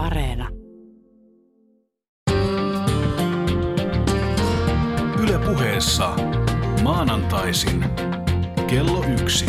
Areena. Yle puheessa maanantaisin kello yksi.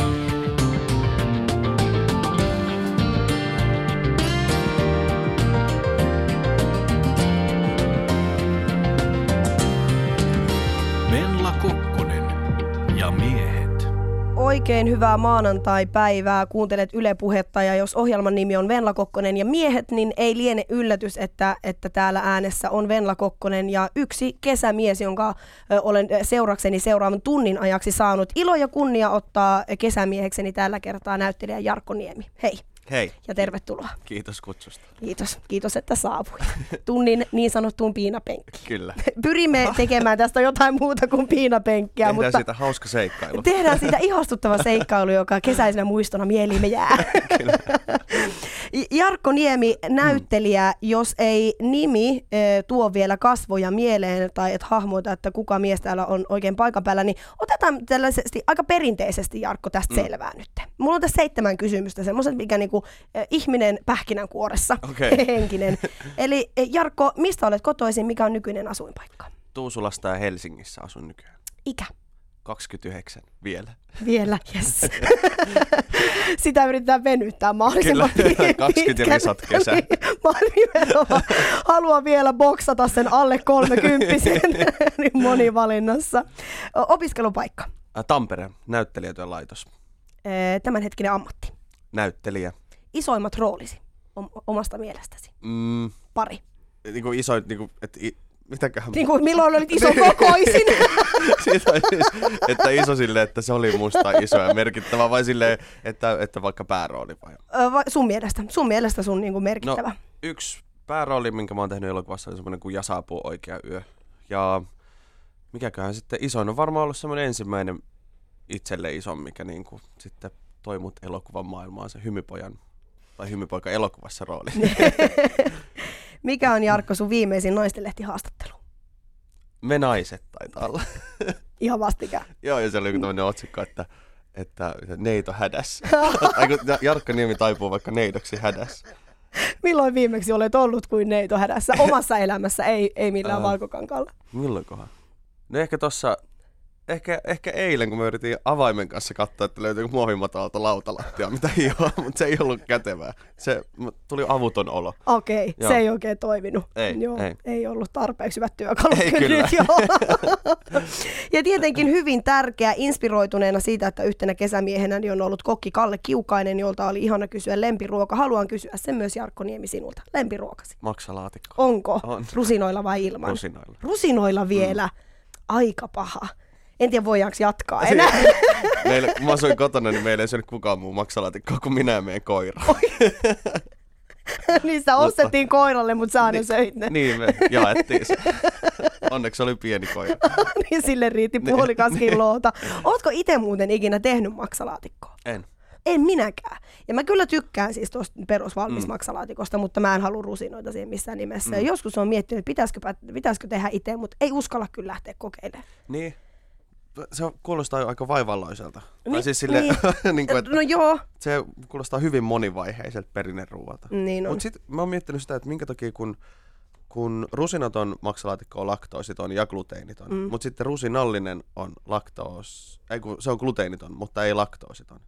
Oikein hyvää maanantai-päivää. Kuuntelet Yle Puhetta ja jos ohjelman nimi on Venla Kokkonen ja miehet, niin ei liene yllätys, että, että täällä äänessä on Venla Kokkonen ja yksi kesämies, jonka olen seurakseni seuraavan tunnin ajaksi saanut ilo ja kunnia ottaa kesämiehekseni tällä kertaa näyttelijä Jarkko Niemi. Hei Hei, ja tervetuloa. kiitos kutsusta. Kiitos, kiitos että saavuit. Tunnin niin sanottuun piinapenkkiin. Kyllä. Pyrimme tekemään tästä jotain muuta kuin piinapenkkiä, Tehdään mutta siitä hauska seikkailu. Tehdään siitä ihastuttava seikkailu, joka kesäisenä muistona mieliimme jää. Jarkko Niemi, näyttelijä, jos ei nimi tuo vielä kasvoja mieleen tai et hahmota, että kuka mies täällä on oikein paikan päällä, niin otetaan tällaisesti aika perinteisesti Jarkko tästä Mm. selvää nyt. Mulla on tässä seitsemän kysymystä, semmoiset, mikä niinku, e, ihminen pähkinänkuoressa, Okei. henkinen. Eli e, Jarkko, mistä olet kotoisin, mikä on nykyinen asuinpaikka? Tuusulasta ja Helsingissä asun nykyään. Ikä? 29 vielä. Vielä, yes. Sitä yritetään venyttää mahdollisimman Kyllä, pi- 20 pitkälle. risat kesä. Mä haluan vielä boksata sen alle 30 niin monivalinnassa. Opiskelupaikka. Tampere, näyttelijätyön laitos. Ee, Tämänhetkinen ammatti. Näyttelijä. Isoimmat roolisi om- omasta mielestäsi. Mm, Pari. niin kuin iso, niin kuin, että i, mitäköhän... Niin kuin milloin olit iso kokoisin. Siitä, siis, että iso silleen, että se oli musta iso ja merkittävä, vai silleen, että, että vaikka päärooli vai? Ö, sun mielestä, sun mielestä sun niin kuin merkittävä. No, yksi päärooli, minkä mä oon tehnyt elokuvassa, oli semmoinen kuin Ja saapuu oikea yö. Ja mikäköhän sitten isoin on varmaan ollut semmoinen ensimmäinen itselle iso, mikä niin kuin sitten toi mut elokuvan maailmaan, se Hymypojan tai Hymypoika elokuvassa rooli. Mikä on Jarkko sun viimeisin naistenlehtihaastattelu? Me naiset taitaa olla. Ihan vastikään. Joo, ja siellä oli joku tämmöinen otsikko, että, että, neito hädässä. Jarkko Niemi taipuu vaikka neidoksi hädässä. Milloin viimeksi olet ollut kuin neito hädässä omassa elämässä, ei, ei millään Ää. valkokankalla? Milloinkohan? No ehkä tossa, ehkä, ehkä eilen, kun me yritin avaimen kanssa katsoa, että löytyykö muovimatolta lautalattia, mitä hioa, mutta se ei ollut kätevää. Se tuli avuton olo. Okei, Joo. se ei oikein toiminut. Ei, Joo, ei. ei ollut tarpeeksi hyvät työkalut Ei kyllä nyt, joo. ja tietenkin hyvin tärkeä, inspiroituneena siitä, että yhtenä kesämiehenä niin on ollut kokki Kalle Kiukainen, jolta oli ihana kysyä lempiruoka. Haluan kysyä sen myös Jarkko Niemi sinulta. Lempiruokasi. Maksalaatikko. Onko? On. Rusinoilla vai ilman? Rusinoilla. Rusinoilla vielä. Aika paha. En tiedä voidaanko jatkaa enää. Meillä, kun mä asuin kotona, niin meillä ei syönyt kukaan muu maksalaatikkoa kuin minä ja meidän koira. Niistä ostettiin koiralle, mutta sä aina söit ne. Niin, me jaettiin se. Onneksi oli pieni koira. niin sille riitti puolikas kiloota. Ootko itse muuten ikinä tehnyt maksalaatikkoa? En. En minäkään. Ja mä kyllä tykkään siis tuosta perusvalmis Mm. maksalaatikosta, mutta mä en halua rusinoita siihen missään nimessä. Mm. Ja joskus on miettinyt, että pitäisikö, pitäisikö tehdä itse, mutta ei uskalla kyllä lähteä kokeilemaan. Niin. Se kuulostaa jo aika vaivalloiselta. Niin, tai siis silleen, niin. niin kuin, että No joo, se kuulostaa hyvin monivaiheiselta perinneruualta. niin. Mutta sitten mä oon miettinyt sitä, että minkä takia kun, kun rusinaton maksalaatikko on laktoositon ja gluteeniton, mm. mutta sitten rusinallinen on laktoos, ei kun se on gluteeniton, mutta ei laktoositon.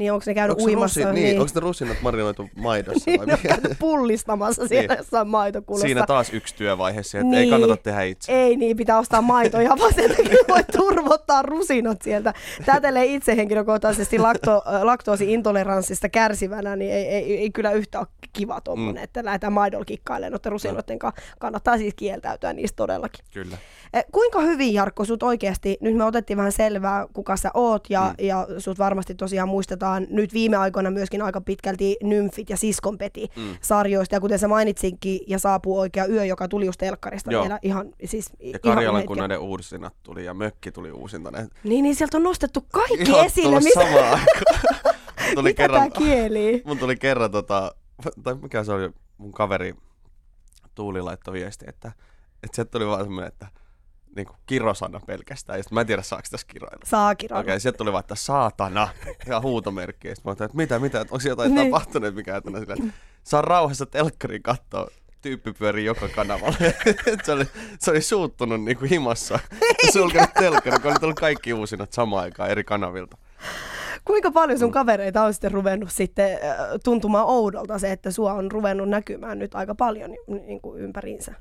Niin onko ne käynyt Onko se uimassa? rusi- niin, onko ne rusinat marinoitu maidossa niin vai ne on mikä? pullistamassa siellä Niin. jossain maitokulussa. Siinä taas yksi työvaihe että Niin. ei kannata tehdä itse. Ei niin, pitää ostaa maitoja, vaan sen takia voi turvottaa rusinat sieltä. Tätelee itse henkilökohtaisesti lakto, äh, laktoosiintoleranssista kärsivänä, niin ei, ei, ei kyllä yhtä ole kiva tuommoinen, mm. että lähdetään maidolla kikkailemaan noiden rusinoiden kanssa. Kannattaa siis kieltäytyä niistä todellakin. Kyllä. Eh, Kuinka hyvin, Jarkko, sut oikeasti, nyt me otettiin vähän selvää, kuka sä oot, ja, Mm. mm. ja sut varmasti tosiaan muistetaan nyt viime aikoina myöskin aika pitkälti Nymfit ja Siskonpeti Mm. sarjoista, ja kuten sä mainitsinkin, ja saapuu oikea yö, joka tuli just telkkarista Joo. vielä ihan, siis Ja ihan Karjalan hetken. kunnaiden uusinat tuli ja Mökki tuli uusinta. Ne Niin, niin sieltä on nostettu kaikki Joo, esille, mitä, samaan aikaan. tuli mitä kerran, tää kieli. mun tuli kerran tota, tai mikä se oli, mun kaveri Tuuli laittoi viesti, että, että sieltä tuli vaan semmoinen, että niin kuin kirosana pelkästään. Ja sit mä en tiedä, saako tässä kiroilla. Saa Okei, kirjoittaa. okay, sieltä tuli vaan, että saatana ja huutomerkki. Ja sit mä ajattelin, että mitä, mitä, onko jotain Niin. tapahtunut, mikä että silleen, että saa rauhassa telkkarin katsoa. Tyyppi pyörii joka kanavalla. se, oli, se oli suuttunut niin kuin himassa. Sulkenut telkkari, kun oli tullut kaikki uusinat samaan aikaan eri kanavilta. Kuinka paljon sun kavereita on sitten ruvennut sitten äh, tuntumaan oudolta se, että sua on ruvennut näkymään nyt aika paljon niin kuin ympäriinsä?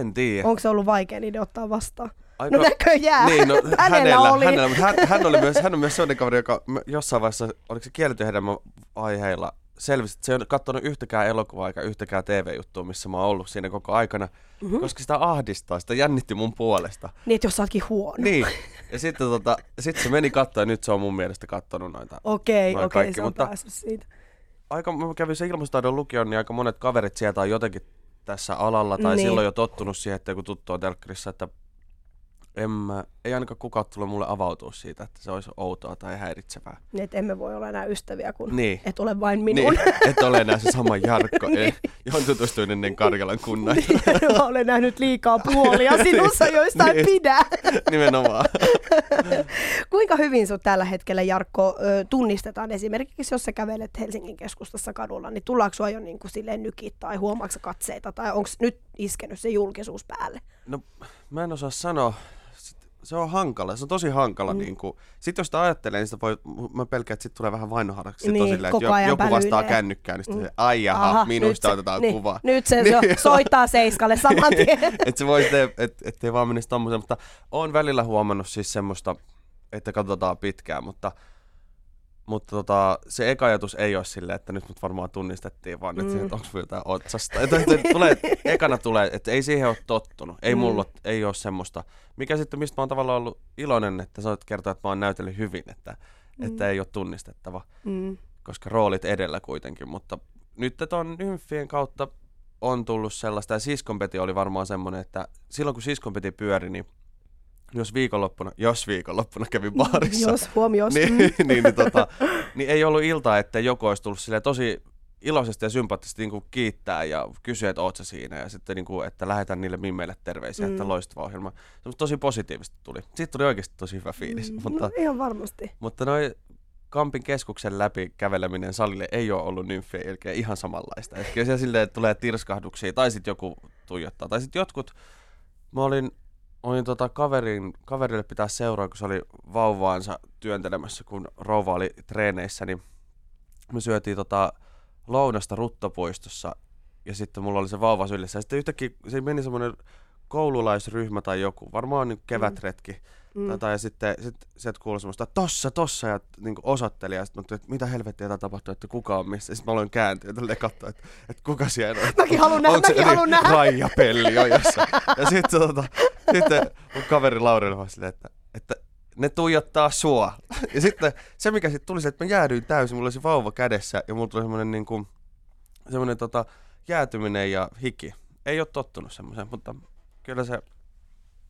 En tiedä. Onko se ollut vaikea niiden ottaa vastaan? Aika... No näköjään. Niin, no, hänellä, hänellä, oli. Hänellä, mutta hän, hän, oli myös, hän on myös sellainen kaveri, joka jossain vaiheessa, oliko se kielletty hedelmä aiheilla, selvisi, että se ei ole katsonut yhtäkään elokuvaa eikä yhtäkään TV-juttua, missä mä oon ollut siinä koko aikana, mm-hmm. koska sitä ahdistaa, sitä jännitti mun puolesta. Niin, että jos sä ootkin huono. Niin, ja sitten tota, sit se meni katsoa ja nyt se on mun mielestä kattonut noita. Okei, noin okei, kaikki, se on mutta- päässyt siitä. Aika, mä kävin se ilmastotaidon lukion, niin aika monet kaverit sieltä on jotenkin tässä alalla tai Niin. silloin jo tottunut siihen, että joku tuttu on telkkarissa, että en mä, ei ainakaan kukaan tule mulle avautua siitä, että se olisi outoa tai häiritsevää. Niin, että emme voi olla enää ystäviä, kun Niin. et ole vain minun. Niin, et ole enää se sama Jarkko, ei, johon tutustuin ennen Karjalan kunnan. Mä olen nähnyt liikaa puolia sinussa, joista en Niin. pidä. Nimenomaan. Kuinka hyvin sut tällä hetkellä, Jarkko, tunnistetaan esimerkiksi, jos sä kävelet Helsingin keskustassa kadulla, niin tullaanko sua jo niin kuin silleen nykit tai huomaatko katseita, tai onko nyt iskenyt se julkisuus päälle? No, mä en osaa sanoa. Se on hankala, se on tosi hankala. Mm. Niin sitten jos sitä ajattelee, niin sitä voi, mä pelkään, että sit tulee vähän on Niin, silleen, että jo, joku vastaa kännykkään, niin sitten se, ai jaha, minusta nyt otetaan niin, kuva. Nyt se Niin, joo. soittaa Seiskalle saman tien. että se voi, et, et, ettei vaan menisi tommoseen, mutta oon välillä huomannut siis semmoista, että katsotaan pitkään, mutta, mutta tota, se eka ajatus ei ole silleen, että nyt mut varmaan tunnistettiin, vaan että, mm. että onko jotain otsasta. Että, että tulee, ekana tulee, että ei siihen ole tottunut, ei Mm. mulla ei ole semmoista. Mikä sitten, mistä mä oon tavallaan ollut iloinen, että sä oot kertoa, että mä oon näytellyt hyvin, että, mm. että ei ole tunnistettava, Mm. koska roolit edellä kuitenkin, mutta nyt ton nymfien kautta on tullut sellaista, ja siskonpeti oli varmaan semmoinen, että silloin kun siskonpeti pyöri, niin jos viikonloppuna, jos viikonloppuna kävin baarissa, Jos, huomioon. niin, Mm. niin, niin, tota, niin ei ollut iltaa, että joku olisi tullut silleen tosi iloisesti ja sympaattisesti niin kuin kiittää ja kysyä, että oot sä siinä ja sitten niin kuin, että lähetän niille mimmeille terveisiä, mm. että loistava ohjelma. Semmosta tosi positiivisesti tuli. Siitä tuli oikeasti tosi hyvä fiilis, mm. mutta, No, ihan varmasti. mutta noi Kampin keskuksen läpi käveleminen salille ei ole ollut nymfien jälkeen ihan samanlaista. Että kyllä siellä silleen että tulee tirskahduksia, tai sitten joku tuijottaa. Tai sitten jotkut, mä olin, olin tota kaverin, kaverille pitää seuraa, kun se oli vauvaansa työntelemässä, kun rouva oli treeneissä, niin me syötiin tota lounasta ruttopuistossa, ja sitten mulla oli se vauva sylissä. Ja sitten yhtäkkiä se meni semmoinen koululaisryhmä tai joku, varmaan niin kevätretki. Mm. Tai, tai sitten sit, sieltä kuului semmoista, tossa, tossa, ja niin osoitteli, ja sitten mä että mitä helvettiä tää tapahtuu, että kuka on missä. Sitten mä aloin kääntyä ja tälleen katsoa, että, että kuka siellä on. Mäkin haluan nähdä, mäkin eri haluan nähdä. Raija Pelli on jossain. Ja sitten, tota, sitten mun kaveri Lauri oli vaan silleen, että, että ne tuijottaa sua. Ja sitten se, mikä sitten tuli, se, että mä jäädyin täysin, mulla oli se vauva kädessä, ja mulla tuli semmoinen niin kuin, semmoinen tota, jäätyminen ja hiki. Ei ole tottunut semmoiseen, mutta kyllä se,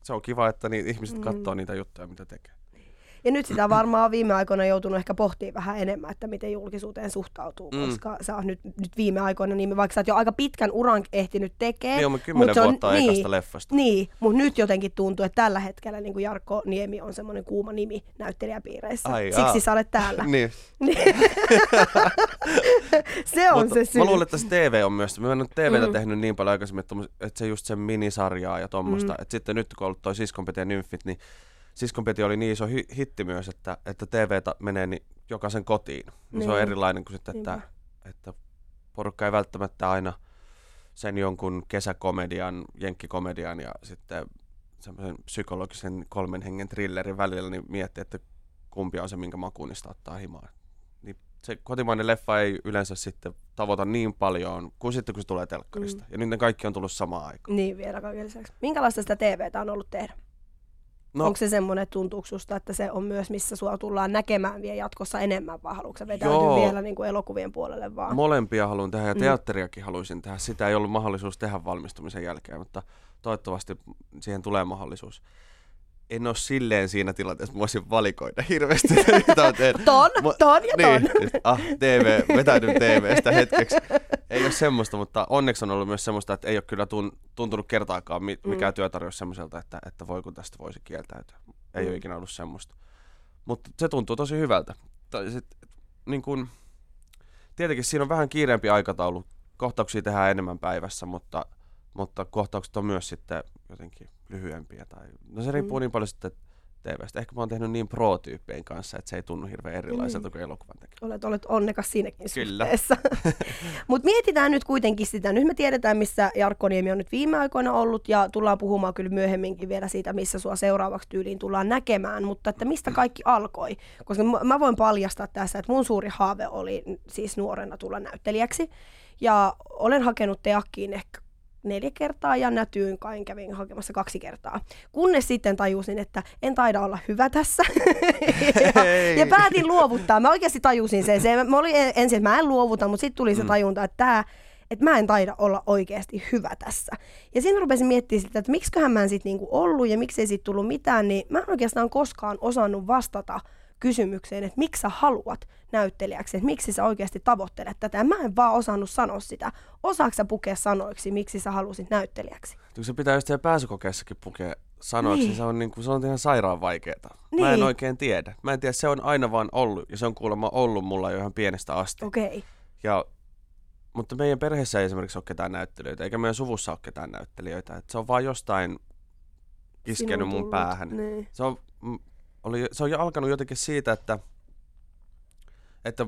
se on kiva, että niin ihmiset Mm. katsoo niitä juttuja, mitä tekee. Ja nyt sitä varmaan viime aikoina joutunut ehkä pohtimaan vähän enemmän, että miten julkisuuteen suhtautuu, Mm. koska sä oot nyt, nyt viime aikoina, niin vaikka sä oot jo aika pitkän uran ehtinyt tekemään. Niin on kymmenen on- vuotta niin, ekasta leffasta. Niin, mutta nyt jotenkin tuntuu, että tällä hetkellä niin kuin Jarkko Niemi on semmoinen kuuma nimi näyttelijäpiireissä. Ai Siksi sä olet täällä. Niin. se on Mutta se syy. Mä luulen, että se TV on myös, mä en ole TVtä Mm. tehnyt niin paljon aikaisemmin, että, se just sen minisarjaa ja tommosta. Mm. Että sitten nyt kun on ollut toi Siskonpeti ja Nymfit, niin Siskonpeti oli niin iso hi- hitti myös, että, että TVtä menee niin jokaisen kotiin. Niin. Se on Niin. erilainen kuin sitten, että, Niinpä. että porukka ei välttämättä aina sen jonkun kesäkomedian, jenkkikomedian ja sitten semmoisen psykologisen kolmen hengen thrillerin välillä, niin miettii, että kumpi on se, minkä makuun niistä ottaa himaan. Niin se kotimainen leffa ei yleensä sitten tavoita niin paljon kuin sitten, kun se tulee telkkarista. Mm. Ja nyt ne kaikki on tullut samaan aikaan. Niin, vielä kaiken lisäksi. Minkälaista sitä TVtä on ollut tehdä? No, Onko se semmoinen, että tuntuuko susta, että se on myös, missä sua tullaan näkemään vielä jatkossa enemmän, vai haluatko vetäytyä Joo. vielä niin kuin elokuvien puolelle vaan? molempia haluan tehdä ja Mm. teatteriakin haluaisin tehdä. Sitä ei ollut mahdollisuus tehdä valmistumisen jälkeen, mutta toivottavasti siihen tulee mahdollisuus. En ole silleen siinä tilanteessa, että voisin valikoida hirveästi, mitä mä teen. Ton, ton ja ton. Niin, ah, TV, vetäydyn TVstä hetkeksi. Ei ole semmoista, mutta onneksi on ollut myös semmoista, että ei ole kyllä tun, tuntunut kertaakaan mi- Mm. mikään työtarjous semmoiselta, että, että voi kun tästä voisi kieltäytyä. Ei Mm. ole ikinä ollut semmoista. Mutta se tuntuu tosi hyvältä. Sit, niin kun, tietenkin siinä on vähän kiireempi aikataulu kohtauksia tehdään enemmän päivässä, mutta, mutta kohtaukset on myös sitten jotenkin lyhyempiä. Tai, no se riippuu mm. niin paljon sitten TVstä. Ehkä mä oon tehnyt niin pro-tyyppien kanssa, että se ei tunnu hirveän erilaiselta mm. kuin elokuvan tekeminen. Olet, olet onnekas siinäkin Kyllä. suhteessa. Mutta mietitään nyt kuitenkin sitä. Nyt me tiedetään, missä Jarkko Niemi on nyt viime aikoina ollut ja tullaan puhumaan kyllä myöhemminkin vielä siitä, missä sua seuraavaksi tyyliin tullaan näkemään. Mutta että mistä kaikki alkoi? Koska mä voin paljastaa tässä, että mun suuri haave oli siis nuorena tulla näyttelijäksi. Ja olen hakenut teakkiin ehkä neljä kertaa ja nätyyn kai kävin hakemassa kaksi kertaa. Kunnes sitten tajusin, että en taida olla hyvä tässä. ja, ja, päätin luovuttaa. Mä oikeasti tajusin sen. Se, mä olin ensin, että mä en luovuta, mutta sitten tuli se mm. tajunta, että tämä että mä en taida olla oikeasti hyvä tässä. Ja siinä rupesin miettimään sitä, että miksiköhän mä en sitten niinku ollut ja miksi ei sitten tullut mitään, niin mä en oikeastaan koskaan osannut vastata kysymykseen, että miksi sä haluat näyttelijäksi, että miksi sä oikeasti tavoittelet tätä. Mä en vaan osannut sanoa sitä. Osaatko sä pukea sanoiksi, miksi sä halusit näyttelijäksi? Se pitää just pääsykokeessakin pukea sanoiksi, niin. se, on niin kuin, se on ihan sairaan vaikeaa. Niin. Mä en niin. oikein tiedä. Mä en tiedä, se on aina vaan ollut, ja se on kuulemma ollut mulla jo ihan pienestä asti. Okei. Okay. Ja mutta meidän perheessä ei esimerkiksi ole ketään näyttelijöitä, eikä meidän suvussa ole ketään näyttelijöitä. Et se on vaan jostain iskenyt mun päähän. Niin. Se on oli, se on jo alkanut jotenkin siitä, että, että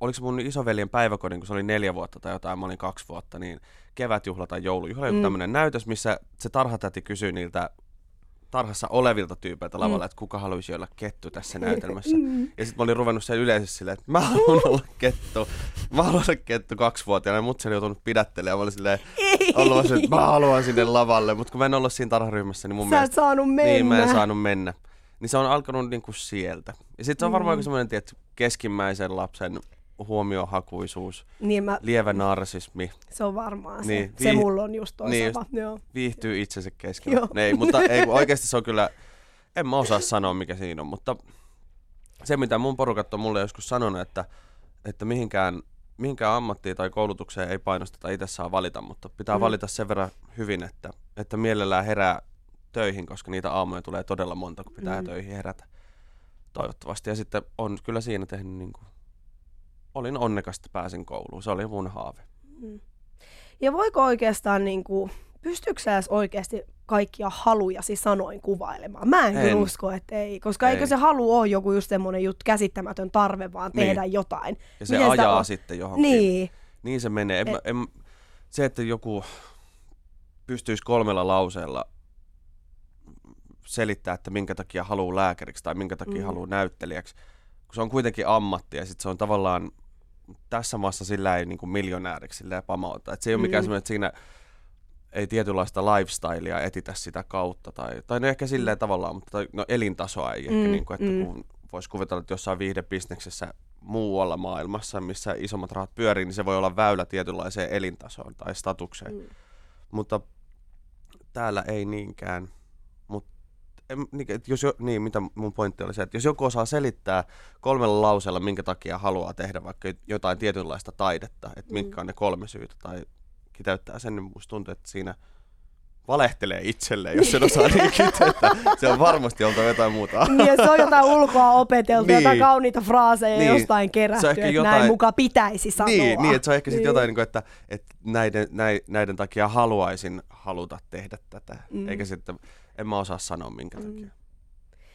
oliko se mun isoveljen päiväkodin, kun se oli neljä vuotta tai jotain, mä olin kaksi vuotta, niin kevätjuhla tai joulujuhla, mm. tämmöinen näytös, missä se tarhatäti kysyi niiltä tarhassa olevilta tyypeiltä lavalla, mm. että kuka haluaisi olla kettu tässä näytelmässä. Mm. Ja sitten mä olin ruvennut siellä yleisesti silleen, että mä haluan olla kettu. Mä haluan olla kettu kaksivuotiaana ja mut se oli joutunut pidättelemään. Mä olin silleen, ollut että mä haluan sinne lavalle. Mutta kun mä en ollut siinä tarharyhmässä, niin mun Sä mielestä... saanut mennä. Niin, mä en saanut mennä. Niin se on alkanut niinku sieltä. Ja sitten se on varmaan mm. semmoinen, että keskimmäisen lapsen huomiohakuisuus, niin mä, lievä narsismi. Se on varmaan niin, se. Viih- se mulla on just. Niin, just, Joo. Viihtyy itsensä keskellä. ei, mutta ei, oikeasti se on kyllä, en mä osaa sanoa mikä siinä on, mutta se mitä mun porukat on mulle joskus sanonut, että, että mihinkään, mihinkään ammattiin tai koulutukseen ei painosteta itse saa valita, mutta pitää mm. valita sen verran hyvin, että, että mielellään herää töihin, koska niitä aamuja tulee todella monta, kun pitää mm. töihin herätä. Toivottavasti. Ja sitten on kyllä siinä tehnyt, niin kuin, olin onnekas, että pääsin kouluun. Se oli mun haave. Mm. Ja voiko oikeastaan, niin kuin, pystyykö sä oikeasti kaikkia halujasi sanoin kuvailemaan? Mä en, en. kyllä usko, että ei, koska ei. eikö se halu ole joku just semmoinen juttu, käsittämätön tarve vaan niin. tehdä jotain. Ja se Miten ajaa sitten johonkin. Niin. Niin se menee. En, en, se, että joku pystyisi kolmella lauseella selittää, että minkä takia haluaa lääkäriksi tai minkä takia mm. haluaa näyttelijäksi, kun se on kuitenkin ammatti ja sitten se on tavallaan tässä maassa sillä ei niin kuin miljonääriksi sillä pamauta. Et se ei ole mikään mm. semmoinen, että siinä ei tietynlaista lifestylea etitä sitä kautta. Tai, tai no ehkä silleen tavallaan, mutta tai, no elintasoa ei mm. ehkä, niin kuin, että mm. kun voisi kuvitella, että jossain viihdebisneksessä muualla maailmassa, missä isommat rahat pyörii, niin se voi olla väylä tietynlaiseen elintasoon tai statukseen. Mm. Mutta täällä ei niinkään niin, jos jo, niin, mitä mun pointti oli se, että jos joku osaa selittää kolmella lauseella, minkä takia haluaa tehdä vaikka jotain tietynlaista taidetta, että mm. mitkä on ne kolme syytä, tai kiteyttää sen, niin musta tuntuu, että siinä valehtelee itselleen, jos sen osaa niin kiteyttää. Se on varmasti oltava jotain muuta. Niin, se on jotain ulkoa opeteltu, niin. jotain kauniita fraaseja niin. jostain kerätty, että jotain... näin muka pitäisi sanoa. Niin, niin että se on ehkä niin. jotain, niin kuin, että, että näiden, näiden takia haluaisin haluta tehdä tätä, mm. eikä sitten en mä osaa sanoa minkä mm. takia.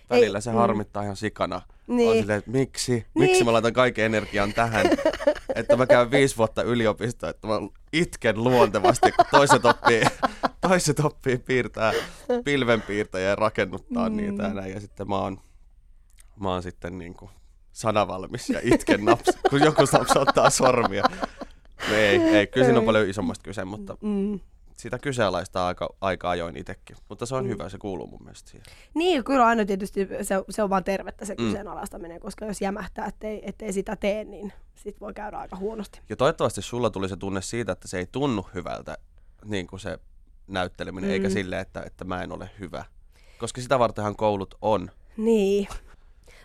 Välillä Ei, se mm. harmittaa ihan sikana. Niin. On silleen, että miksi? Niin. Miksi mä laitan kaiken energian tähän? että mä käyn viisi vuotta yliopistoa, että mä itken luontevasti, kun toiset oppii, toiset oppii piirtää pilvenpiirtäjä ja rakennuttaa mm. niitä ja näin. Ja sitten mä oon, mä oon sitten niin kuin sanavalmis ja itken naps, kun joku napsauttaa sormia. No ei, ei, kyllä siinä on paljon isommasta kyse, mutta mm sitä kyseenalaistaa aika, aika ajoin itsekin, mutta se on mm. hyvä, se kuuluu mun mielestä siihen. Niin, kyllä aina tietysti se, se on vaan tervettä se mm. kyseenalaistaminen, koska jos jämähtää, ettei, ettei sitä tee, niin sit voi käydä aika huonosti. Ja toivottavasti sulla tuli se tunne siitä, että se ei tunnu hyvältä, niin kuin se näytteleminen, mm. eikä silleen, että, että mä en ole hyvä. Koska sitä vartenhan koulut on. Niin.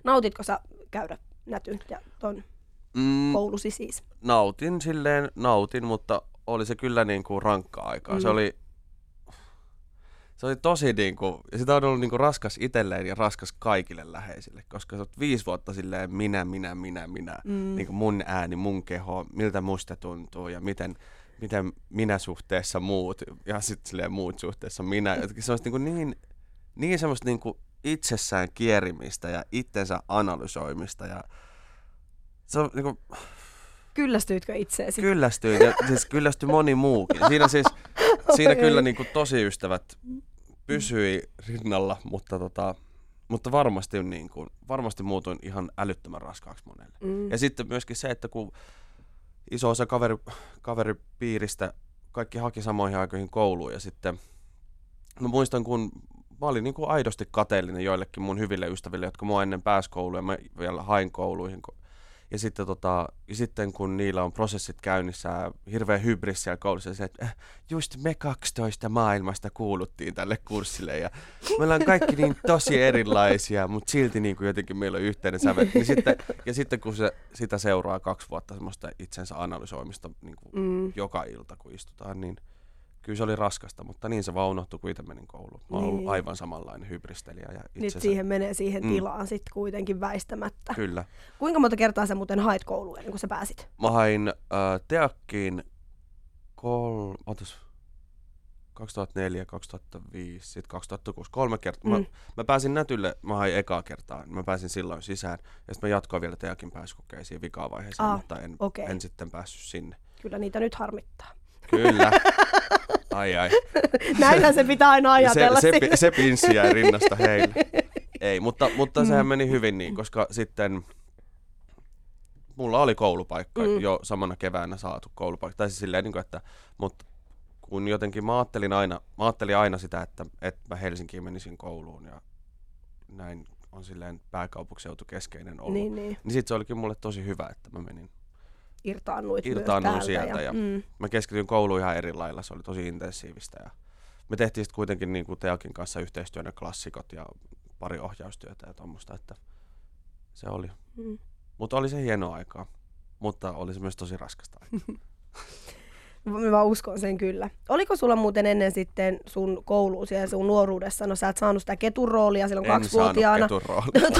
Nautitko sä käydä nätyn ja ton mm, koulusi siis? Nautin silleen, nautin, mutta oli se kyllä niin kuin rankkaa aikaa. Mm. Se oli se oli tosi niin kuin, ja sitä on ollut niin kuin raskas itselleen ja raskas kaikille läheisille, koska sä oot viisi vuotta silleen minä, minä, minä, minä, mm. niin kuin mun ääni, mun keho, miltä musta tuntuu ja miten, miten minä suhteessa muut ja sitten silleen muut suhteessa minä. Se olisi niin, niin, niin semmoista niin kuin itsessään kierimistä ja itsensä analysoimista ja se on niin kuin, Kyllästyitkö itseesi? Kyllästyin, ja siis kyllästyi moni muukin. Siinä siis, siinä kyllä niin kuin tosi ystävät pysyi rinnalla, mutta, tota, mutta varmasti, niin kuin, varmasti muutuin ihan älyttömän raskaaksi monelle. Mm. Ja sitten myöskin se, että kun iso osa kaveri, kaveripiiristä kaikki haki samoihin aikoihin kouluun ja sitten mä muistan, kun mä olin niin kuin aidosti kateellinen joillekin mun hyville ystäville, jotka mua ennen pääsi kouluun ja mä vielä hain kouluihin ja sitten, tota, ja sitten kun niillä on prosessit käynnissä, hirveä hybris siellä koulussa, se, että äh, just me 12 maailmasta kuuluttiin tälle kurssille ja me ollaan kaikki niin tosi erilaisia, mutta silti niin kuin jotenkin meillä on yhteinen sävel. Niin sitten, ja sitten kun se, sitä seuraa kaksi vuotta semmoista itsensä analysoimista niin kuin mm. joka ilta, kun istutaan, niin – kyllä se oli raskasta, mutta niin se vaan unohtui, kun itse menin kouluun. Mä oon niin. ollut aivan samanlainen hybristelijä. Ja Nyt siihen menee siihen mm. tilaan sitten kuitenkin väistämättä. Kyllä. Kuinka monta kertaa sä muuten hait kouluun ennen kuin sä pääsit? Mä hain äh, Teakkiin kol... Otas, 2004, 2005, sitten 2006, kolme kertaa. Mm. Mä, mä pääsin Nätylle, mä hain ekaa kertaa, mä pääsin silloin sisään. Ja sitten mä jatkoin vielä Teakin pääsykokeisiin vaiheeseen, ah, mutta en, okay. en sitten päässyt sinne. Kyllä niitä nyt harmittaa. Kyllä. Ai ai. Näinhän se pitää aina ajatella. Se, se, se pinssi jäi rinnasta heille. Ei, mutta, mutta mm. sehän meni hyvin niin, koska sitten mulla oli koulupaikka mm. jo samana keväänä saatu koulupaikka. Tai siis silleen, niin kuin, että, mutta kun jotenkin mä ajattelin aina, mä ajattelin aina sitä, että, että mä Helsinkiin menisin kouluun ja näin on silleen pääkaupunkiseutu keskeinen ollut. Niin, niin. niin sitten se olikin mulle tosi hyvä, että mä menin irtaannuit Irtaannuin myös sieltä ja, ja mm. mä keskityin kouluun ihan eri lailla, se oli tosi intensiivistä ja me tehtiin sitten kuitenkin niin kuin Teakin kanssa yhteistyönä klassikot ja pari ohjaustyötä ja tuommoista, että se oli. Mm. Mutta oli se hieno aika, mutta oli se myös tosi raskasta aikaa. Mä uskon sen kyllä. Oliko sulla muuten ennen sitten sun kouluusi ja sun nuoruudessa, no sä et saanut sitä ketun roolia silloin en kaksivuotiaana.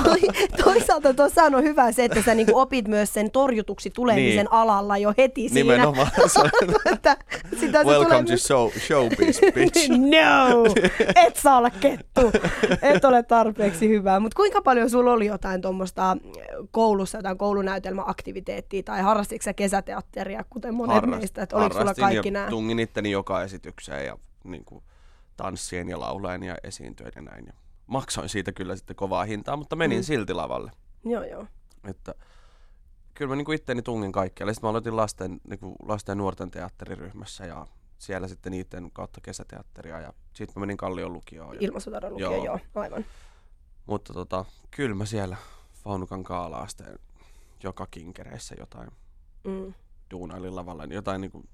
Toi, toisaalta tuossa on hyvä se, että sä niinku opit myös sen torjutuksi tulemisen niin. alalla jo heti siinä. Nimenomaan. että sitä Welcome to show, showbiz, bitch. no, et saa olla kettu. Et ole tarpeeksi hyvä. Mutta kuinka paljon sulla oli jotain tuommoista koulussa, jotain koulunäytelmäaktiviteettia tai harrastitko sä kesäteatteria, kuten monet Harrast, meistä? Että oliko sulla sulla kaikki ja nämä? tungin itteni joka esitykseen ja niin kuin, tanssien ja laulajan ja esiintyen ja näin. Ja maksoin siitä kyllä sitten kovaa hintaa, mutta menin mm. silti lavalle. Joo, joo. Että kyllä mä niin kuin itteni tungin kaikkialle. Sitten mä aloitin lasten, niin kuin lasten ja nuorten teatteriryhmässä ja siellä sitten niiden kautta kesäteatteria ja sitten mä menin Kallion lukioon. Ja... Lukioon, joo. joo, aivan. Mutta tota, kyllä mä siellä Faunukan kaalaasteen joka kinkereissä jotain mm. duunailin lavalla, niin jotain niin kuin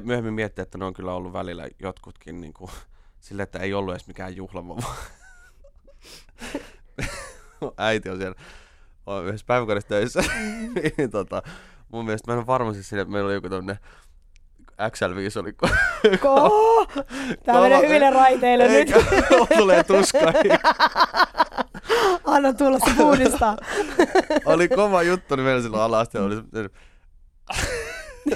myöhemmin miettiä, että ne on kyllä ollut välillä jotkutkin niin kuin, sille, että ei ollut edes mikään juhlama. Äiti on siellä on yhdessä päiväkodissa töissä. niin, tota, mun mielestä mä en ole varma siis sille, että meillä oli joku tämmönen XL5 oli ko- Ko- Tää menee hyville raiteille nyt. tulee tuska. Anna tulla se puhdistaa. oli kova juttu, niin meillä silloin alasti oli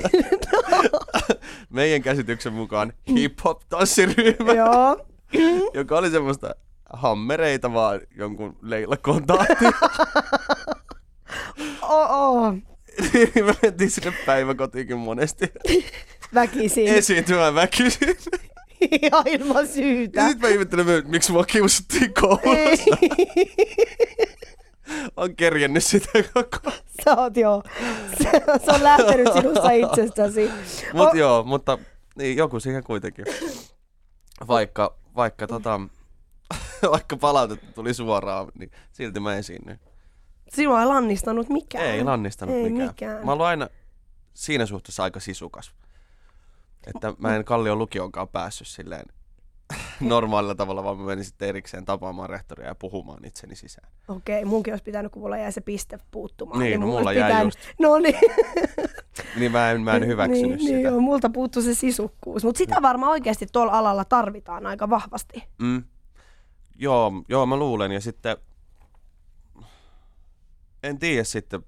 meidän käsityksen mukaan hip-hop-tanssiryhmä, Joo. joka oli semmoista hammereita vaan jonkun leilakon tahti. Oh, niin me mentiin sinne päiväkotiinkin monesti. Väkisin. Esiintymään väkisin. Ihan ilman syytä. Sitten mä ihmettelen, miksi mua kiusattiin koulussa. On kerjennyt sitä koko Sä oot joo. Se, se on lähtenyt sinusta itsestäsi. Mut o- joo, mutta niin, joku siihen kuitenkin. Vaikka, vaikka, tota, vaikka palautetta tuli suoraan, niin silti mä esiinnyin. Sinua ei lannistanut mikään. Ei lannistanut ei mikään. mikään. Mä oon aina siinä suhteessa aika sisukas. Että mä en Kallion lukionkaan päässyt silleen normaalilla tavalla, vaan mä menin sitten erikseen tapaamaan rehtoria ja puhumaan itseni sisään. Okei, munkin olisi pitänyt, kun mulla jäi se piste puuttumaan. Niin, niin no, mulla jäi pitänyt... just. No niin. niin mä en, mä en hyväksynyt niin, sitä. Niin joo, multa puuttuu se sisukkuus. Mutta sitä varmaan oikeasti tuolla alalla tarvitaan aika vahvasti. Mm. Joo, joo, mä luulen. Ja sitten en tiedä sitten,